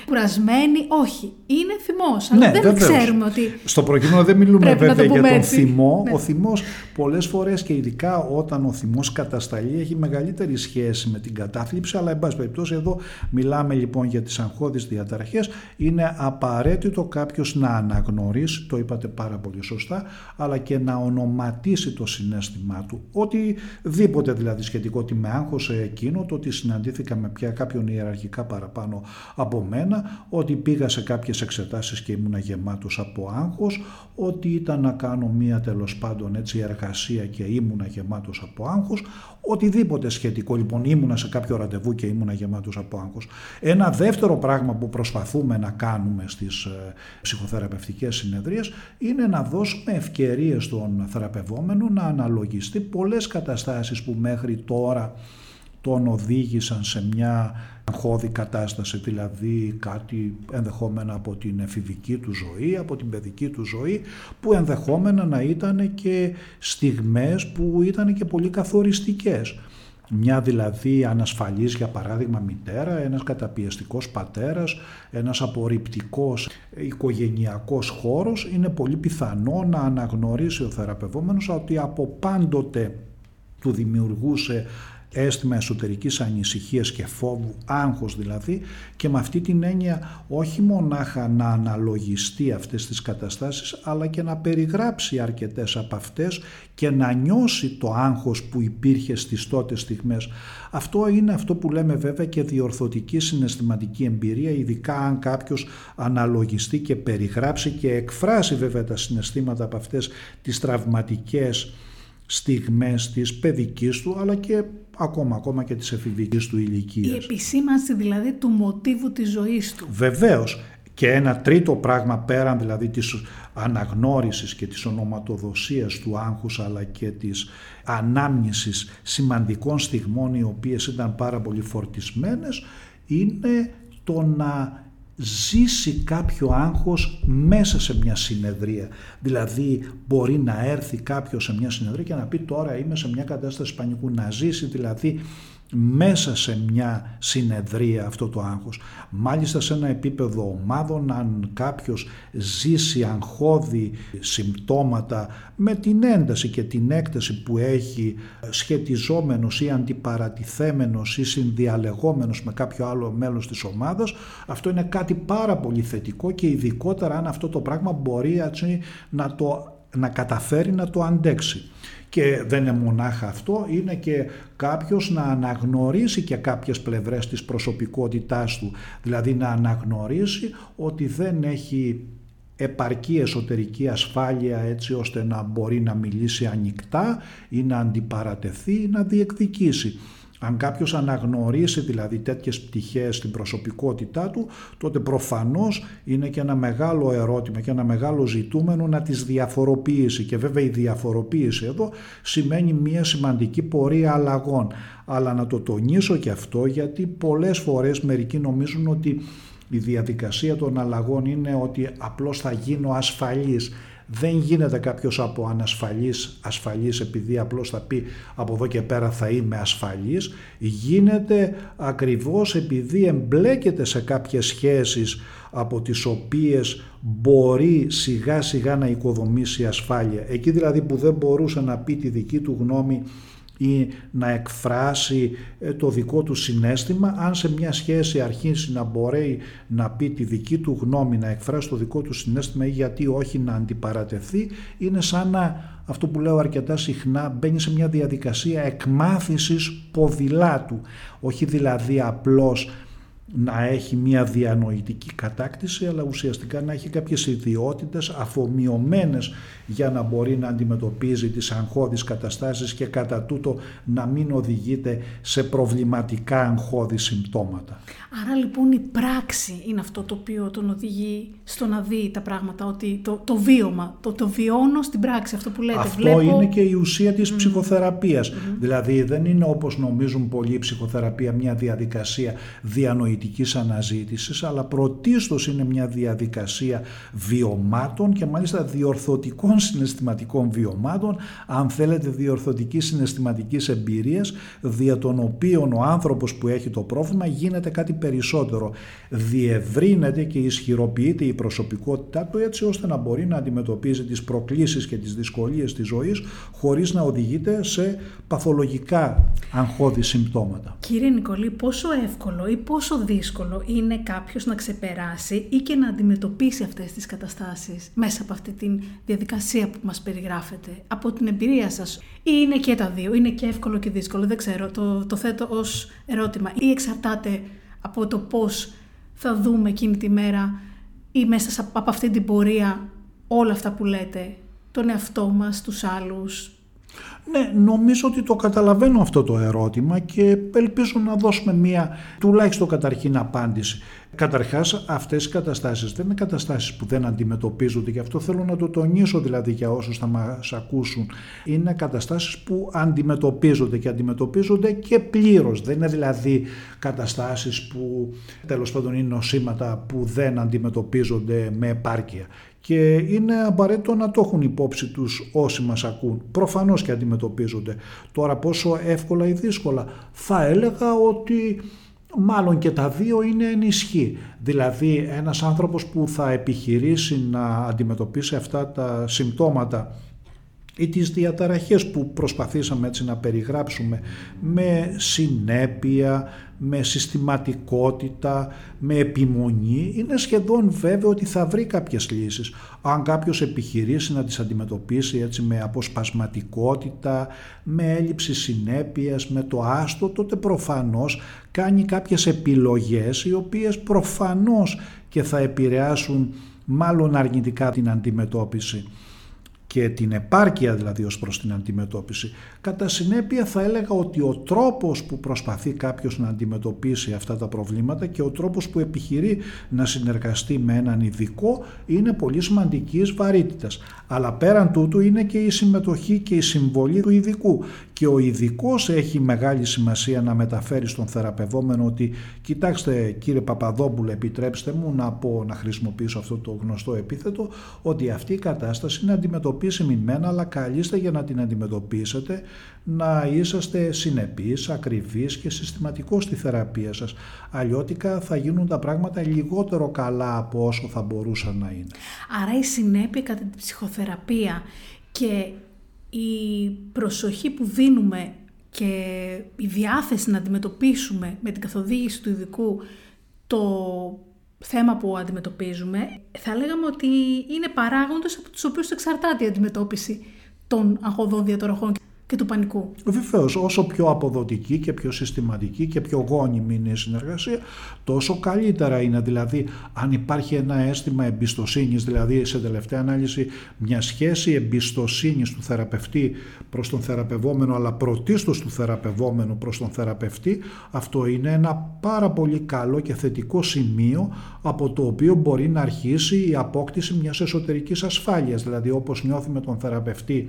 κουρασμένη. Όχι. Είναι θυμός. Αλλά ναι, δεν ξέρουμε ότι. Στο προκείμενο δεν μιλούμε βέβαια για τον θυμό. Ναι. Ο θυμός πολλές φορές και ειδικά όταν ο θυμός κατασταλεί έχει μεγαλύτερη σχέση με την κατάθλιψη. Αλλά, εν πάση περιπτώσει, εδώ μιλάμε λοιπόν για τις αγχώδεις διαταραχές. Είναι απαραίτητο κάποιος να αναγνωρίσει, το είπατε πάρα πολύ σωστά, αλλά και να ονοματίσει το συνέστημά του. Οτιδήποτε δηλαδή σχετικό ότι με άγχωσε εκείνο, το ότι συναντήθηκα με πια κάποιον ιεραρχικά παραπάνω από μένα, ότι πήγα σε κάποιες εξετάσεις και ήμουνα γεμάτος από άγχος, ότι ήταν να κάνω μία τέλος πάντων έτσι εργασία και ήμουνα γεμάτος από άγχος, οτιδήποτε σχετικό. Λοιπόν ήμουνα σε κάποιο ραντεβού και ήμουνα γεμάτος από άγχος. Ένα δεύτερο πράγμα που προσπαθούμε να κάνουμε στις ε, ψυχοθεραπευτικές συνεδρίες είναι να δώσουμε ευκαιρίες στον θεραπευόμενο να αναλογιστεί πολλές καταστάσεις που μέχρι τώρα τον οδήγησαν σε μια αγχώδη κατάσταση, δηλαδή κάτι ενδεχόμενα από την εφηβική του ζωή, από την παιδική του ζωή, που ενδεχόμενα να ήταν και στιγμές που ήταν και πολύ καθοριστικές. Μια δηλαδή ανασφαλής για παράδειγμα μητέρα, ένας καταπιεστικός πατέρας, ένας απορριπτικός οικογενειακός χώρος, είναι πολύ πιθανό να αναγνωρίσει ο θεραπευόμενος ότι από πάντοτε του δημιουργούσε αίσθημα εσωτερικής ανησυχίας και φόβου, άγχος δηλαδή και με αυτή την έννοια όχι μονάχα να αναλογιστεί αυτές τις καταστάσεις αλλά και να περιγράψει αρκετές από αυτές και να νιώσει το άγχος που υπήρχε στις τότε στιγμές. Αυτό είναι αυτό που λέμε βέβαια και διορθωτική συναισθηματική εμπειρία ειδικά αν κάποιος αναλογιστεί και περιγράψει και εκφράσει βέβαια τα συναισθήματα από αυτές τις τραυματικές στιγμές της παιδικής του αλλά και ακόμα, ακόμα και της εφηβικής του ηλικίας. Η επισήμανση δηλαδή του μοτίβου της ζωής του. Βεβαίως. Και ένα τρίτο πράγμα πέραν δηλαδή της αναγνώρισης και της ονοματοδοσίας του άγχους αλλά και της ανάμνησης σημαντικών στιγμών οι οποίες ήταν πάρα πολύ φορτισμένες είναι το να ζήσει κάποιο άγχος μέσα σε μια συνεδρία. Δηλαδή μπορεί να έρθει κάποιος σε μια συνεδρία και να πει τώρα είμαι σε μια κατάσταση πανικού. Να ζήσει δηλαδή μέσα σε μια συνεδρία αυτό το άγχος. Μάλιστα σε ένα επίπεδο ομάδων αν κάποιος ζήσει αγχώδη συμπτώματα με την ένταση και την έκταση που έχει σχετιζόμενος ή αντιπαρατηθέμενος ή συνδιαλεγόμενος με κάποιο άλλο μέλος της ομάδας αυτό είναι κάτι πάρα πολύ θετικό και ειδικότερα αν αυτό το πράγμα μπορεί να, το, να καταφέρει να το αντέξει. Και δεν είναι μονάχα αυτό, είναι και κάποιος να αναγνωρίσει και κάποιες πλευρές της προσωπικότητάς του. Δηλαδή να αναγνωρίσει ότι δεν έχει επαρκή εσωτερική ασφάλεια έτσι ώστε να μπορεί να μιλήσει ανοιχτά ή να αντιπαρατεθεί ή να διεκδικήσει. Αν κάποιος αναγνωρίσει δηλαδή τέτοιες πτυχές στην προσωπικότητά του, τότε προφανώς είναι και ένα μεγάλο ερώτημα και ένα μεγάλο ζητούμενο να τις διαφοροποιήσει. Και βέβαια η διαφοροποίηση εδώ σημαίνει μια σημαντική πορεία αλλαγών. Αλλά να το τονίσω και αυτό γιατί πολλές φορές μερικοί νομίζουν ότι η διαδικασία των αλλαγών είναι ότι απλώς θα γίνω ασφαλής. Δεν γίνεται κάποιος από ανασφαλής ασφαλής επειδή απλώς θα πει από εδώ και πέρα θα είμαι ασφαλής. Γίνεται ακριβώς επειδή εμπλέκεται σε κάποιες σχέσεις από τις οποίες μπορεί σιγά σιγά να οικοδομήσει ασφάλεια. Εκεί δηλαδή που δεν μπορούσε να πει τη δική του γνώμη ή να εκφράσει ε, το δικό του συνέστημα αν σε μια σχέση αρχίσει να μπορεί να πει τη δική του γνώμη να εκφράσει το δικό του συνέστημα ή γιατί όχι να αντιπαρατεθεί είναι σαν να αυτό που λέω αρκετά συχνά μπαίνει σε μια διαδικασία εκμάθησης ποδηλάτου. Όχι δηλαδή απλώς να έχει μια διανοητική κατάκτηση αλλά ουσιαστικά να έχει κάποιες ιδιότητες αφομοιωμένες για να μπορεί να αντιμετωπίζει τις αγχώδεις καταστάσεις και κατά τούτο να μην οδηγείται σε προβληματικά αγχώδη συμπτώματα. Άρα λοιπόν η πράξη είναι αυτό το οποίο τον οδηγεί στο να δει τα πράγματα, ότι το, το βίωμα, το, το βιώνω στην πράξη, αυτό που λέτε. Αυτό είναι και η ουσία της mm. ψυχοθεραπειας Δηλαδή δεν είναι όπως νομίζουν πολλοί η ψυχοθεραπεία μια διαδικασία διανοητικής αναζήτησης, αλλά πρωτίστως είναι μια διαδικασία βιωμάτων και μάλιστα διορθωτικών συναισθηματικών βιωμάτων, αν θέλετε διορθωτικής συναισθηματικής εμπειρίας, δια των οποίων ο άνθρωπος που έχει το πρόβλημα γίνεται κάτι περισσότερο. Διευρύνεται και ισχυροποιείται η προσωπικότητά του έτσι ώστε να μπορεί να αντιμετωπίζει τις προκλήσεις και τις δυσκολίες της ζωής χωρίς να οδηγείται σε παθολογικά αγχώδη συμπτώματα. Κύριε Νικολή, πόσο εύκολο ή πόσο δύσκολο είναι κάποιος να ξεπεράσει ή και να αντιμετωπίσει αυτές τις καταστάσεις μέσα από αυτή τη διαδικασία που μας περιγράφετε, από την εμπειρία σας. Ή είναι και τα δύο, είναι και εύκολο και δύσκολο, δεν ξέρω, το, το θέτω ως ερώτημα. Ή εξαρτάται από το πώς θα δούμε εκείνη τη μέρα ή μέσα από αυτή την πορεία όλα αυτά που λέτε, τον εαυτό μας, τους άλλους, ναι, νομίζω ότι το καταλαβαίνω αυτό το ερώτημα και ελπίζω να δώσουμε μία τουλάχιστον καταρχήν απάντηση. Καταρχάς αυτές οι καταστάσεις δεν είναι καταστάσεις που δεν αντιμετωπίζονται και αυτό θέλω να το τονίσω δηλαδή για όσους θα μας ακούσουν. Είναι καταστάσεις που αντιμετωπίζονται και αντιμετωπίζονται και πλήρως. Δεν είναι δηλαδή καταστάσεις που τέλος πάντων είναι νοσήματα που δεν αντιμετωπίζονται με επάρκεια και είναι απαραίτητο να το έχουν υπόψη τους όσοι μας ακούν. Προφανώς και αντιμετωπίζονται. Τώρα πόσο εύκολα ή δύσκολα θα έλεγα ότι μάλλον και τα δύο είναι ενισχύ. Δηλαδή ένας άνθρωπος που θα επιχειρήσει να αντιμετωπίσει αυτά τα συμπτώματα ή τις διαταραχές που προσπαθήσαμε έτσι να περιγράψουμε με συνέπεια, με συστηματικότητα, με επιμονή, είναι σχεδόν βέβαιο ότι θα βρει κάποιες λύσεις. Αν κάποιος επιχειρήσει να τις αντιμετωπίσει έτσι με αποσπασματικότητα, με έλλειψη συνέπειας, με το άστο, τότε προφανώς κάνει κάποιες επιλογές οι οποίες προφανώς και θα επηρεάσουν μάλλον αρνητικά την αντιμετώπιση και την επάρκεια δηλαδή ως προς την αντιμετώπιση. Κατά συνέπεια θα έλεγα ότι ο τρόπος που προσπαθεί κάποιος να αντιμετωπίσει αυτά τα προβλήματα και ο τρόπος που επιχειρεί να συνεργαστεί με έναν ειδικό είναι πολύ σημαντικής βαρύτητας. Αλλά πέραν τούτου είναι και η συμμετοχή και η συμβολή του ειδικού και ο ειδικός έχει μεγάλη σημασία να μεταφέρει στον θεραπευόμενο ότι κοιτάξτε κύριε Παπαδόπουλο επιτρέψτε μου να πω να χρησιμοποιήσω αυτό το γνωστό επίθετο ότι αυτή η κατάσταση είναι αντιμετωπίσιμη μένα αλλά καλείστε για να την αντιμετωπίσετε να είσαστε συνεπείς, ακριβείς και συστηματικός στη θεραπεία σας. Αλλιώτικα θα γίνουν τα πράγματα λιγότερο καλά από όσο θα μπορούσαν να είναι. Άρα η συνέπεια κατά την ψυχοθεραπεία και η προσοχή που δίνουμε και η διάθεση να αντιμετωπίσουμε με την καθοδήγηση του ειδικού το θέμα που αντιμετωπίζουμε, θα λέγαμε ότι είναι παράγοντες από τους οποίους εξαρτάται η αντιμετώπιση των αγωδών διαταραχών και του πανικού. Βεβαίως, όσο πιο αποδοτική και πιο συστηματική και πιο γόνιμη είναι η συνεργασία, τόσο καλύτερα είναι. Δηλαδή, αν υπάρχει ένα αίσθημα εμπιστοσύνης, δηλαδή σε τελευταία ανάλυση μια σχέση εμπιστοσύνης του θεραπευτή προς τον θεραπευόμενο, αλλά πρωτίστως του θεραπευόμενου προς τον θεραπευτή, αυτό είναι ένα πάρα πολύ καλό και θετικό σημείο από το οποίο μπορεί να αρχίσει η απόκτηση μιας εσωτερικής ασφάλειας. Δηλαδή, όπως νιώθει τον θεραπευτή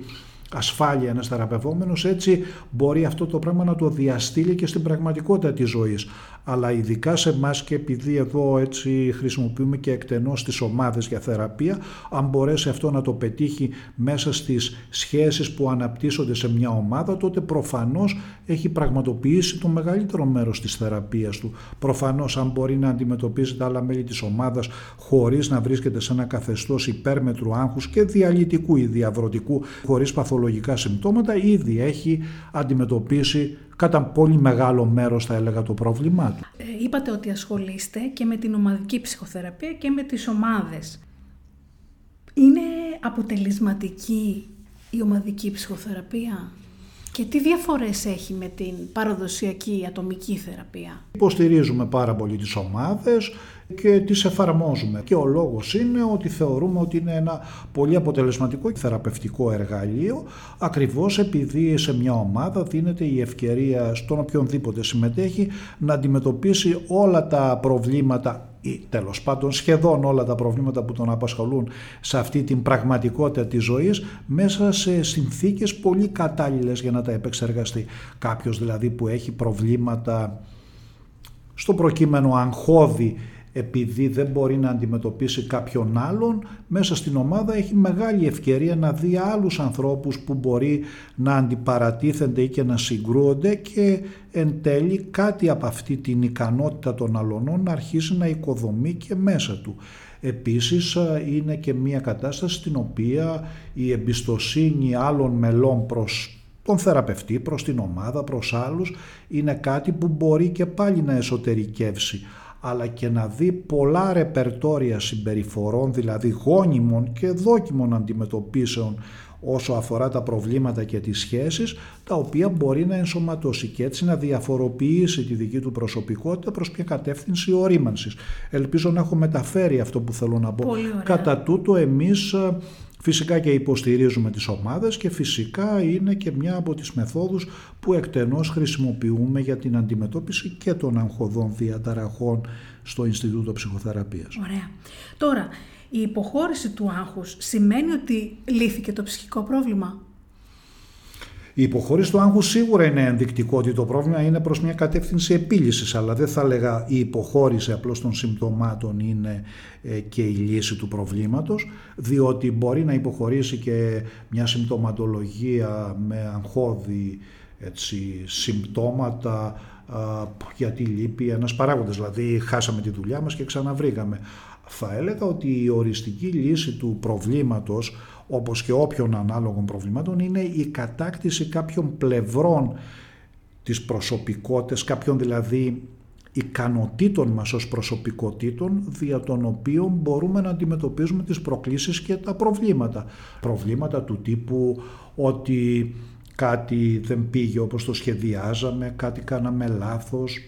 ασφάλεια ένας θεραπευόμενος, έτσι μπορεί αυτό το πράγμα να το διαστήλει και στην πραγματικότητα της ζωής αλλά ειδικά σε εμάς και επειδή εδώ έτσι χρησιμοποιούμε και εκτενώς τις ομάδες για θεραπεία, αν μπορέσει αυτό να το πετύχει μέσα στις σχέσεις που αναπτύσσονται σε μια ομάδα, τότε προφανώς έχει πραγματοποιήσει το μεγαλύτερο μέρος της θεραπείας του. Προφανώς αν μπορεί να αντιμετωπίζει τα άλλα μέλη της ομάδας χωρίς να βρίσκεται σε ένα καθεστώς υπέρμετρου άγχους και διαλυτικού ή διαβρωτικού χωρίς παθολογικά συμπτώματα, ήδη έχει αντιμετωπίσει κατά πολύ μεγάλο μέρος θα έλεγα το πρόβλημά του. Ε, είπατε ότι ασχολείστε και με την ομαδική ψυχοθεραπεία και με τις ομάδες. Είναι αποτελεσματική η ομαδική ψυχοθεραπεία; Και τι διαφορές έχει με την παραδοσιακή ατομική θεραπεία; Υποστηρίζουμε πάρα πολύ τις ομάδες, και τις εφαρμόζουμε. Και ο λόγος είναι ότι θεωρούμε ότι είναι ένα πολύ αποτελεσματικό και θεραπευτικό εργαλείο ακριβώς επειδή σε μια ομάδα δίνεται η ευκαιρία στον οποιονδήποτε συμμετέχει να αντιμετωπίσει όλα τα προβλήματα ή τέλος πάντων σχεδόν όλα τα προβλήματα που τον απασχολούν σε αυτή την πραγματικότητα της ζωής μέσα σε συνθήκες πολύ κατάλληλες για να τα επεξεργαστεί. Κάποιος δηλαδή που έχει προβλήματα στο προκείμενο αγχώδη επειδή δεν μπορεί να αντιμετωπίσει κάποιον άλλον, μέσα στην ομάδα έχει μεγάλη ευκαιρία να δει άλλους ανθρώπους που μπορεί να αντιπαρατίθενται ή και να συγκρούονται και εν τέλει κάτι από αυτή την ικανότητα των αλωνών να αρχίσει να οικοδομεί και μέσα του. Επίσης είναι και μια κατάσταση στην οποία η εμπιστοσύνη άλλων μελών προς τον θεραπευτή, προς την ομάδα, προς άλλους είναι κάτι που μπορεί και πάλι να εσωτερικεύσει αλλά και να δει πολλά ρεπερτόρια συμπεριφορών, δηλαδή γόνιμων και δόκιμων αντιμετωπίσεων όσο αφορά τα προβλήματα και τις σχέσεις, τα οποία μπορεί να ενσωματώσει και έτσι να διαφοροποιήσει τη δική του προσωπικότητα προς μια κατεύθυνση ορίμανσης. Ελπίζω να έχω μεταφέρει αυτό που θέλω να πω. Κατά τούτο εμείς ε, Φυσικά και υποστηρίζουμε τις ομάδες και φυσικά είναι και μια από τις μεθόδους που εκτενώς χρησιμοποιούμε για την αντιμετώπιση και των αγχωδών διαταραχών στο Ινστιτούτο Ψυχοθεραπείας. Ωραία. Τώρα, η υποχώρηση του άγχους σημαίνει ότι λύθηκε το ψυχικό πρόβλημα; Η υποχώρηση του άγχου σίγουρα είναι ενδεικτικό ότι το πρόβλημα είναι προς μια κατεύθυνση επίλυσης, αλλά δεν θα έλεγα η υποχώρηση απλώς των συμπτωμάτων είναι ε, και η λύση του προβλήματος, διότι μπορεί να υποχωρήσει και μια συμπτωματολογία με αγχώδη έτσι, συμπτώματα γιατί λείπει ένας παράγοντας, δηλαδή χάσαμε τη δουλειά μας και ξαναβρήκαμε. Θα έλεγα ότι η οριστική λύση του προβλήματος όπως και όποιων ανάλογων προβλημάτων είναι η κατάκτηση κάποιων πλευρών της προσωπικότητας, κάποιων δηλαδή ικανοτήτων μας ως προσωπικότητων δια των οποίων μπορούμε να αντιμετωπίζουμε τις προκλήσεις και τα προβλήματα. Προβλήματα του τύπου ότι κάτι δεν πήγε όπως το σχεδιάζαμε, κάτι κάναμε λάθος,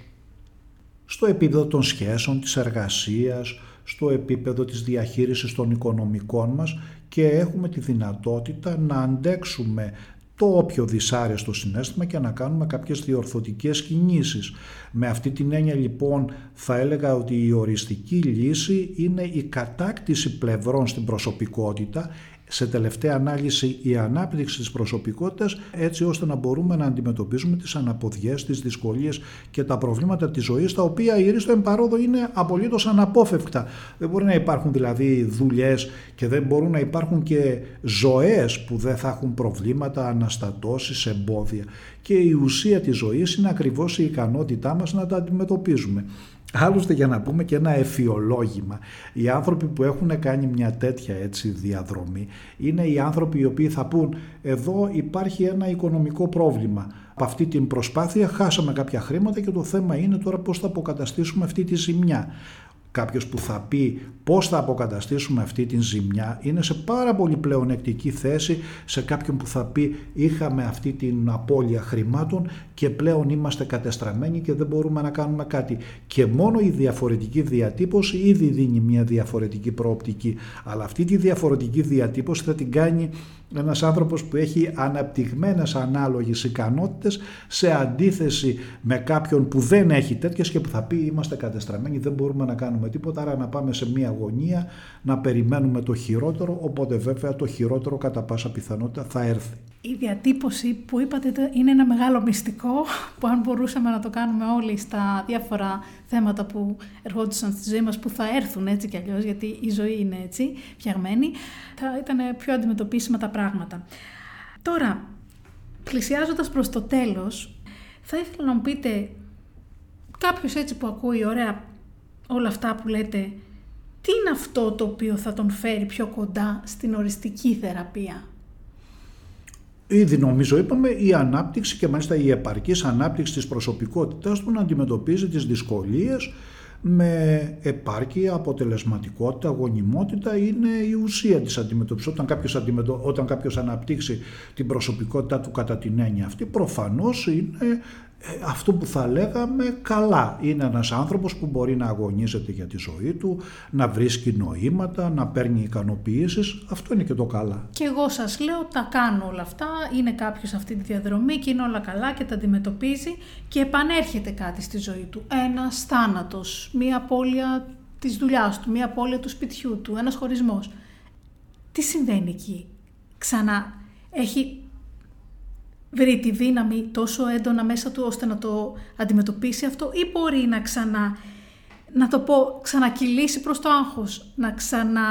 στο επίπεδο των σχέσεων, της εργασίας, στο επίπεδο της διαχείρισης των οικονομικών μας και έχουμε τη δυνατότητα να αντέξουμε το όποιο δυσάρεστο συνέστημα και να κάνουμε κάποιες διορθωτικές κινήσεις. Με αυτή την έννοια λοιπόν θα έλεγα ότι η οριστική λύση είναι η κατάκτηση πλευρών στην προσωπικότητα σε τελευταία ανάλυση η ανάπτυξη της προσωπικότητας έτσι ώστε να μπορούμε να αντιμετωπίζουμε τις αναποδιές, τις δυσκολίες και τα προβλήματα της ζωής τα οποία η ρίστο εμπαρόδο είναι απολύτως αναπόφευκτα. Δεν μπορεί να υπάρχουν δηλαδή δουλειές και δεν μπορούν να υπάρχουν και ζωές που δεν θα έχουν προβλήματα, αναστατώσεις, εμπόδια. Και η ουσία της ζωής είναι ακριβώς η ικανότητά μας να τα αντιμετωπίζουμε. Άλλωστε για να πούμε και ένα εφιολόγημα, οι άνθρωποι που έχουν κάνει μια τέτοια έτσι διαδρομή είναι οι άνθρωποι οι οποίοι θα πούν εδώ υπάρχει ένα οικονομικό πρόβλημα. Από αυτή την προσπάθεια χάσαμε κάποια χρήματα και το θέμα είναι τώρα πώς θα αποκαταστήσουμε αυτή τη ζημιά κάποιος που θα πει πώς θα αποκαταστήσουμε αυτή την ζημιά είναι σε πάρα πολύ πλεονεκτική θέση σε κάποιον που θα πει είχαμε αυτή την απώλεια χρημάτων και πλέον είμαστε κατεστραμμένοι και δεν μπορούμε να κάνουμε κάτι. Και μόνο η διαφορετική διατύπωση ήδη δίνει μια διαφορετική προοπτική. Αλλά αυτή τη διαφορετική διατύπωση θα την κάνει ένας άνθρωπος που έχει αναπτυγμένες ανάλογες ικανότητες σε αντίθεση με κάποιον που δεν έχει τέτοιες και που θα πει είμαστε κατεστραμμένοι, δεν μπορούμε να κάνουμε τίποτα, άρα να πάμε σε μια αγωνία, να περιμένουμε το χειρότερο, οπότε βέβαια το χειρότερο κατά πάσα πιθανότητα θα έρθει. Η διατύπωση που είπατε είναι ένα μεγάλο μυστικό που αν μπορούσαμε να το κάνουμε όλοι στα διάφορα θέματα που ερχόντουσαν στη ζωή μας που θα έρθουν έτσι κι αλλιώς γιατί η ζωή είναι έτσι φτιαγμένη θα ήταν πιο αντιμετωπίσιμα τα πράγματα. Τώρα, πλησιάζοντας προς το τέλος θα ήθελα να μου πείτε κάποιος έτσι που ακούει ωραία όλα αυτά που λέτε τι είναι αυτό το οποίο θα τον φέρει πιο κοντά στην οριστική θεραπεία; Ήδη νομίζω είπαμε η ανάπτυξη και μάλιστα η επαρκής ανάπτυξη της προσωπικότητας του να αντιμετωπίζει τις δυσκολίες με επάρκεια, αποτελεσματικότητα, γονιμότητα είναι η ουσία της αντιμετώπισης. Όταν κάποιος, αντιμετω... Όταν κάποιος αναπτύξει την προσωπικότητά του κατά την έννοια αυτή προφανώς είναι ε, αυτό που θα λέγαμε καλά. Είναι ένας άνθρωπος που μπορεί να αγωνίζεται για τη ζωή του, να βρίσκει νοήματα, να παίρνει ικανοποιήσεις. Αυτό είναι και το καλά. Και εγώ σας λέω τα κάνω όλα αυτά, είναι κάποιος αυτή τη διαδρομή και είναι όλα καλά και τα αντιμετωπίζει και επανέρχεται κάτι στη ζωή του. Ένας θάνατος, μία απώλεια της δουλειάς του, μία απώλεια του σπιτιού του, ένας χωρισμός. Τι συμβαίνει εκεί; Ξανά έχει βρει τη δύναμη τόσο έντονα μέσα του ώστε να το αντιμετωπίσει αυτό ή μπορεί να ξανά, να το πω, ξανακυλήσει προς το άγχος, να ξανα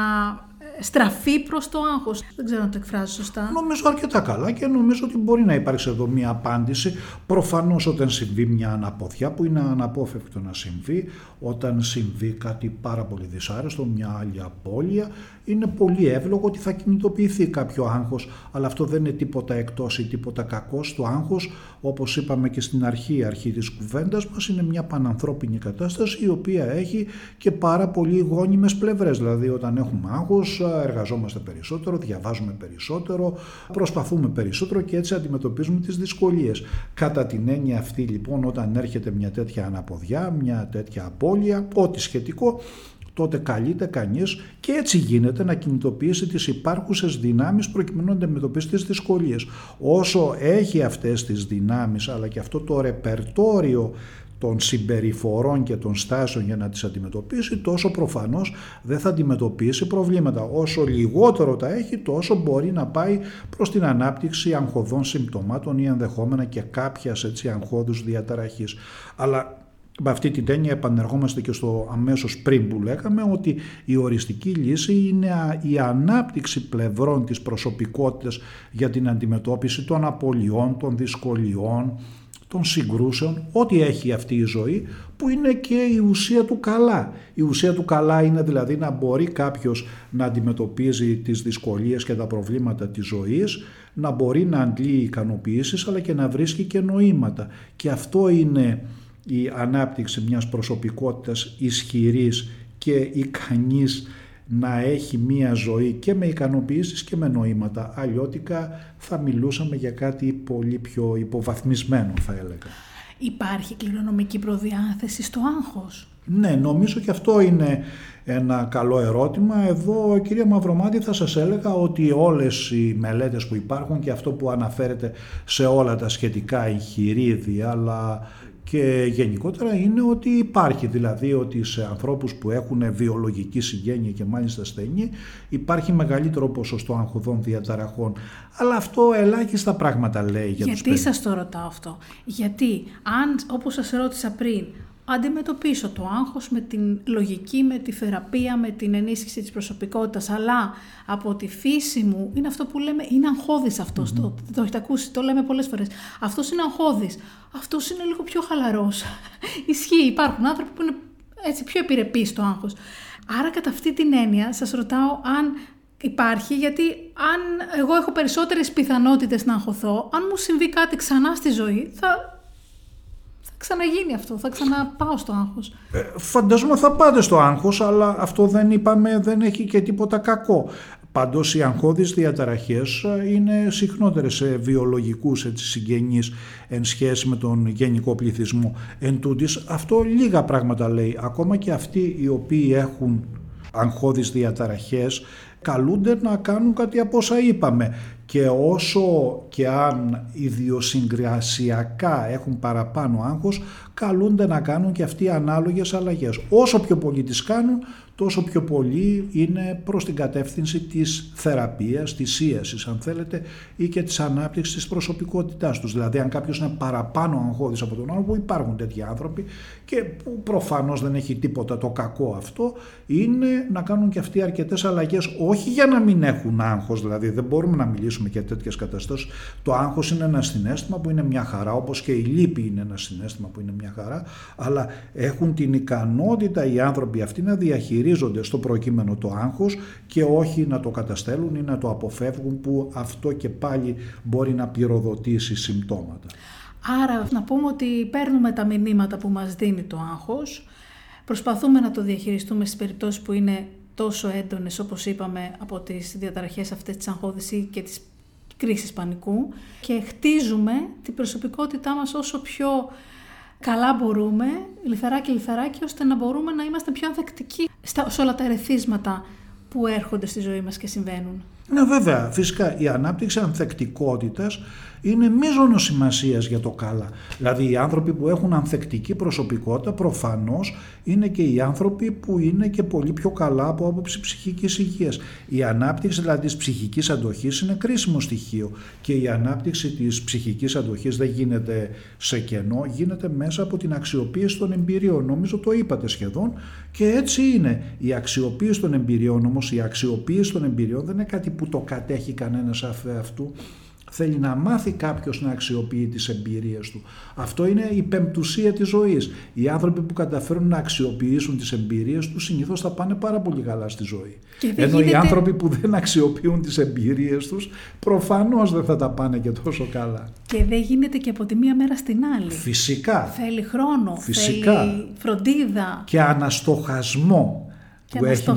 στραφεί προς το άγχος. Δεν ξέρω να το εκφράζω σωστά. Νομίζω αρκετά καλά και νομίζω ότι μπορεί να υπάρξει εδώ μια απάντηση. Προφανώς όταν συμβεί μια αναποδιά που είναι αναπόφευκτο να συμβεί, όταν συμβεί κάτι πάρα πολύ δυσάρεστο, μια άλλη απώλεια, είναι πολύ εύλογο ότι θα κινητοποιηθεί κάποιο άγχος, αλλά αυτό δεν είναι τίποτα εκτός ή τίποτα κακός. Το άγχος, όπως είπαμε και στην αρχή, αρχή της κουβέντας μας, είναι μια πανανθρώπινη κατάσταση η οποία έχει και πάρα πολύ γόνιμες πλευρές. Δηλαδή όταν έχουμε άγχος εργαζόμαστε περισσότερο, διαβάζουμε περισσότερο, προσπαθούμε περισσότερο και έτσι αντιμετωπίζουμε τις δυσκολίες. Κατά την έννοια αυτή λοιπόν όταν έρχεται μια τέτοια αναποδιά, μια τέτοια απώλεια, ό,τι σχετικό, τότε καλείται κανείς και έτσι γίνεται να κινητοποιήσει τις υπάρχουσες δυνάμεις προκειμένου να αντιμετωπίσει τις δυσκολίες. Όσο έχει αυτές τις δυνάμεις αλλά και αυτό το ρεπερτόριο των συμπεριφορών και των στάσεων για να τις αντιμετωπίσει, τόσο προφανώς δεν θα αντιμετωπίσει προβλήματα. Όσο λιγότερο τα έχει, τόσο μπορεί να πάει προς την ανάπτυξη αγχωδών συμπτωμάτων ή ενδεχόμενα και κάποιας έτσι αγχώδους διαταραχής. Αλλά με αυτή την έννοια επανερχόμαστε και στο αμέσως πριν που λέγαμε ότι η οριστική λύση είναι η ανάπτυξη πλευρών της προσωπικότητας για την αντιμετώπιση των απολειών, των δυσκολιών, των συγκρούσεων, ό,τι έχει αυτή η ζωή που είναι και η ουσία του καλά. Η ουσία του καλά είναι δηλαδή να μπορεί κάποιος να αντιμετωπίζει τις δυσκολίες και τα προβλήματα της ζωής, να μπορεί να αντλεί ικανοποιήσεις αλλά και να βρίσκει και νοήματα. Και αυτό είναι η ανάπτυξη μιας προσωπικότητας ισχυρής και ικανής να έχει μία ζωή και με ικανοποιήσεις και με νοήματα. Αλλιώτικα θα μιλούσαμε για κάτι πολύ πιο υποβαθμισμένο θα έλεγα. Υπάρχει κληρονομική προδιάθεση στο άγχος; Ναι, νομίζω και αυτό είναι ένα καλό ερώτημα. Εδώ, κυρία Μαυρομάτη, θα σας έλεγα ότι όλες οι μελέτες που υπάρχουν και αυτό που αναφέρεται σε όλα τα σχετικά εγχειρίδια, αλλά και γενικότερα είναι ότι υπάρχει δηλαδή ότι σε ανθρώπους που έχουν βιολογική συγγένεια και μάλιστα στενή υπάρχει μεγαλύτερο ποσοστό αγχωδών διαταραχών. Αλλά αυτό ελάχιστα πράγματα λέει για Γιατί τους σας το ρωτάω αυτό; Γιατί αν όπως σας ρώτησα πριν αντιμετωπίσω το άγχος με την λογική, με τη θεραπεία, με την ενίσχυση της προσωπικότητας, αλλά από τη φύση μου είναι αυτό που λέμε, είναι αγχώδης αυτός, το, το έχετε ακούσει, το λέμε πολλές φορές. Αυτός είναι αγχώδης, αυτός είναι λίγο πιο χαλαρός. *laughs* Ισχύει, υπάρχουν άνθρωποι που είναι έτσι πιο επιρρεπείς στο άγχος. Άρα κατά αυτή την έννοια σας ρωτάω αν υπάρχει, γιατί αν εγώ έχω περισσότερες πιθανότητες να αγχωθώ, αν μου συμβεί κάτι ξανά στη ζωή, θα ξαναγίνει αυτό, θα ξαναπάω στο άγχος. Ε, φανταζόμαι θα πάτε στο άγχος, αλλά αυτό δεν είπαμε, δεν έχει και τίποτα κακό. Πάντως οι αγχώδεις διαταραχές ε, είναι συχνότερες σε βιολογικούς έτσι, συγγενείς εν σχέση με τον γενικό πληθυσμό. Εν τούτης, αυτό λίγα πράγματα λέει. Ακόμα και αυτοί οι οποίοι έχουν αγχώδεις διαταραχές καλούνται να κάνουν κάτι από όσα είπαμε και όσο και αν ιδιοσυγκρασιακά έχουν παραπάνω άγχος καλούνται να κάνουν και αυτοί ανάλογες αλλαγές. Όσο πιο πολύ τις κάνουν τόσο πιο πολύ είναι προς την κατεύθυνση της θεραπείας, της ίασης αν θέλετε ή και της ανάπτυξης της προσωπικότητάς τους. Δηλαδή αν κάποιος είναι παραπάνω αγχώδης από τον άλλο που υπάρχουν τέτοιοι άνθρωποι και που προφανώς δεν έχει τίποτα το κακό αυτό είναι να κάνουν και αυτοί αρκετές αλλαγές όχι για να μην έχουν άγχος δηλαδή δεν μπορούμε να μιλήσουμε για τέτοιες καταστάσεις. Το άγχος είναι ένα συνέστημα που είναι μια χαρά όπως και η λύπη είναι ένα συνέστημα που είναι μια χαρά αλλά έχουν την ικανότητα οι άνθρωποι αυτοί να διαχειρίζονται στο προκείμενο το άγχος και όχι να το καταστέλουν ή να το αποφεύγουν που αυτό και πάλι μπορεί να πυροδοτήσει συμπτώματα. Άρα να πούμε ότι παίρνουμε τα μηνύματα που μας δίνει το άγχος, προσπαθούμε να το διαχειριστούμε στις περιπτώσεις που είναι τόσο έντονες όπως είπαμε από τις διαταραχές αυτές της αγχώδης και της κρίσης πανικού και χτίζουμε την προσωπικότητά μας όσο πιο καλά μπορούμε, λιθαράκι λιθαράκι, ώστε να μπορούμε να είμαστε πιο ανθεκτικοί στα, σε όλα τα ερεθίσματα που έρχονται στη ζωή μας και συμβαίνουν. Ναι βέβαια, φυσικά η ανάπτυξη ανθεκτικότητας είναι μείζονο σημασίας για το καλά. Δηλαδή οι άνθρωποι που έχουν ανθεκτική προσωπικότητα προφανώς είναι και οι άνθρωποι που είναι και πολύ πιο καλά από άποψη ψυχικής υγείας. Η ανάπτυξη δηλαδή της ψυχικής αντοχής είναι κρίσιμο στοιχείο και η ανάπτυξη της ψυχικής αντοχής δεν γίνεται σε κενό, γίνεται μέσα από την αξιοποίηση των εμπειριών. Νομίζω το είπατε σχεδόν και έτσι είναι. Η αξιοποίηση των εμπειριών όμως, η αξιοποίηση των εμπειριών δεν είναι κάτι που το κατέχει κανένας αυτού Θέλει να μάθει κάποιος να αξιοποιεί τις εμπειρίες του. Αυτό είναι η πεμπτουσία της ζωής. Οι άνθρωποι που καταφέρουν να αξιοποιήσουν τις εμπειρίες τους συνήθως θα πάνε πάρα πολύ καλά στη ζωή. Ενώ οι άνθρωποι που δεν αξιοποιούν τις εμπειρίες τους προφανώς δεν θα τα πάνε και τόσο καλά. Και δεν γίνεται και από τη μία μέρα στην άλλη. Φυσικά. Θέλει χρόνο, Φυσικά. θέλει φροντίδα. Και αναστοχασμό που έχει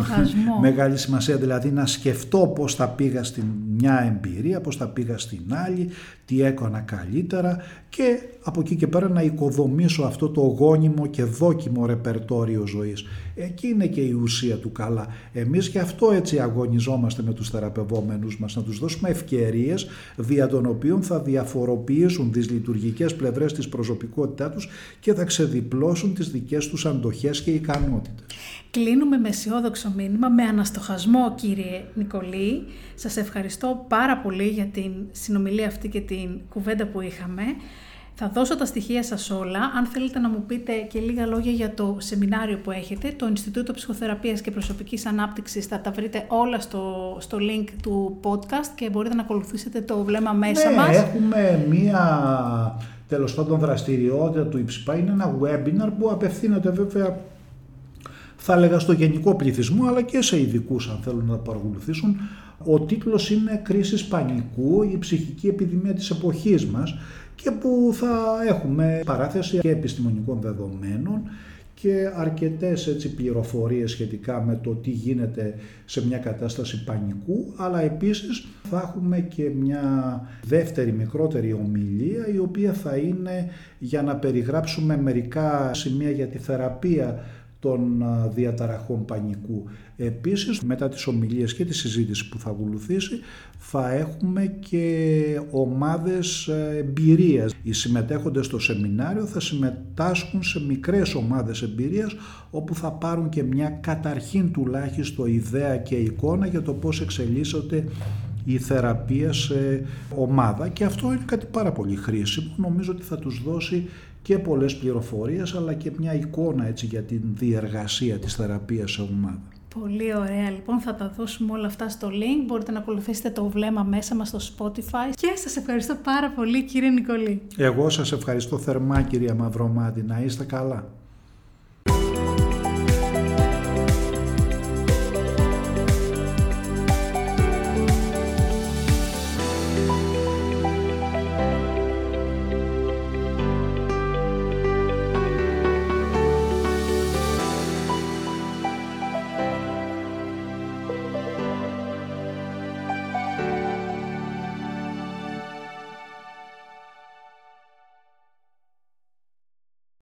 μεγάλη σημασία, δηλαδή να σκεφτώ πώς θα πήγα στην μια εμπειρία, πώς θα πήγα στην άλλη, τι έκανα καλύτερα και από εκεί και πέρα να οικοδομήσω αυτό το γόνιμο και δόκιμο ρεπερτόριο ζωής. Εκεί είναι και η ουσία του καλά. Εμείς γι' αυτό έτσι αγωνιζόμαστε με τους θεραπευόμενους μας, να τους δώσουμε ευκαιρίες δια των οποίων θα διαφοροποιήσουν τις λειτουργικές πλευρές της προσωπικότητά τους και θα ξεδιπλώσουν τις δικές τους αντοχές και ικανότητες. Κλείνουμε με αισιόδοξο μήνυμα, με αναστοχασμό κύριε Νικολή. Σας ευχαριστώ πάρα πολύ για την συνομιλία αυτή και την κουβέντα που είχαμε. Θα δώσω τα στοιχεία σας όλα. Αν θέλετε να μου πείτε και λίγα λόγια για το σεμινάριο που έχετε, το Ινστιτούτο Ψυχοθεραπείας και Προσωπικής Ανάπτυξης, θα τα βρείτε όλα στο, στο link του podcast και μπορείτε να ακολουθήσετε το βλέμμα μέσα ναι, μας. έχουμε μία τέλος πάντων δραστηριότητα του ΙΨΠΑ, είναι ένα webinar που απευθύνεται βέβαια θα έλεγα στο γενικό πληθυσμό αλλά και σε ειδικούς αν θέλουν να παρακολουθήσουν. Ο τίτλος είναι «Κρίση πανικού, η ψυχική επιδημία της εποχής μας» και που θα έχουμε παράθεση και επιστημονικών δεδομένων και αρκετές έτσι πληροφορίες σχετικά με το τι γίνεται σε μια κατάσταση πανικού, αλλά επίσης θα έχουμε και μια δεύτερη μικρότερη ομιλία η οποία θα είναι για να περιγράψουμε μερικά σημεία για τη θεραπεία των διαταραχών πανικού. Επίσης, μετά τις ομιλίες και τη συζήτηση που θα ακολουθήσει, θα έχουμε και ομάδες ε, εμπειρίας. Οι συμμετέχοντες στο σεμινάριο θα συμμετάσχουν σε μικρές ομάδες εμπειρίας, όπου θα πάρουν και μια καταρχήν τουλάχιστον ιδέα και εικόνα για το πώς εξελίσσονται η θεραπεία σε ομάδα και αυτό είναι κάτι πάρα πολύ χρήσιμο. Νομίζω ότι θα τους δώσει και πολλές πληροφορίες αλλά και μια εικόνα έτσι για την διεργασία της θεραπείας σε ομάδα. Πολύ ωραία. Λοιπόν, θα τα δώσουμε όλα αυτά στο link. Μπορείτε να ακολουθήσετε το βλέμμα μέσα μας στο Spotify. Και σας ευχαριστώ πάρα πολύ κύριε Νικολή. Εγώ σας ευχαριστώ θερμά κυρία Μαυρομάτη. Να είστε καλά.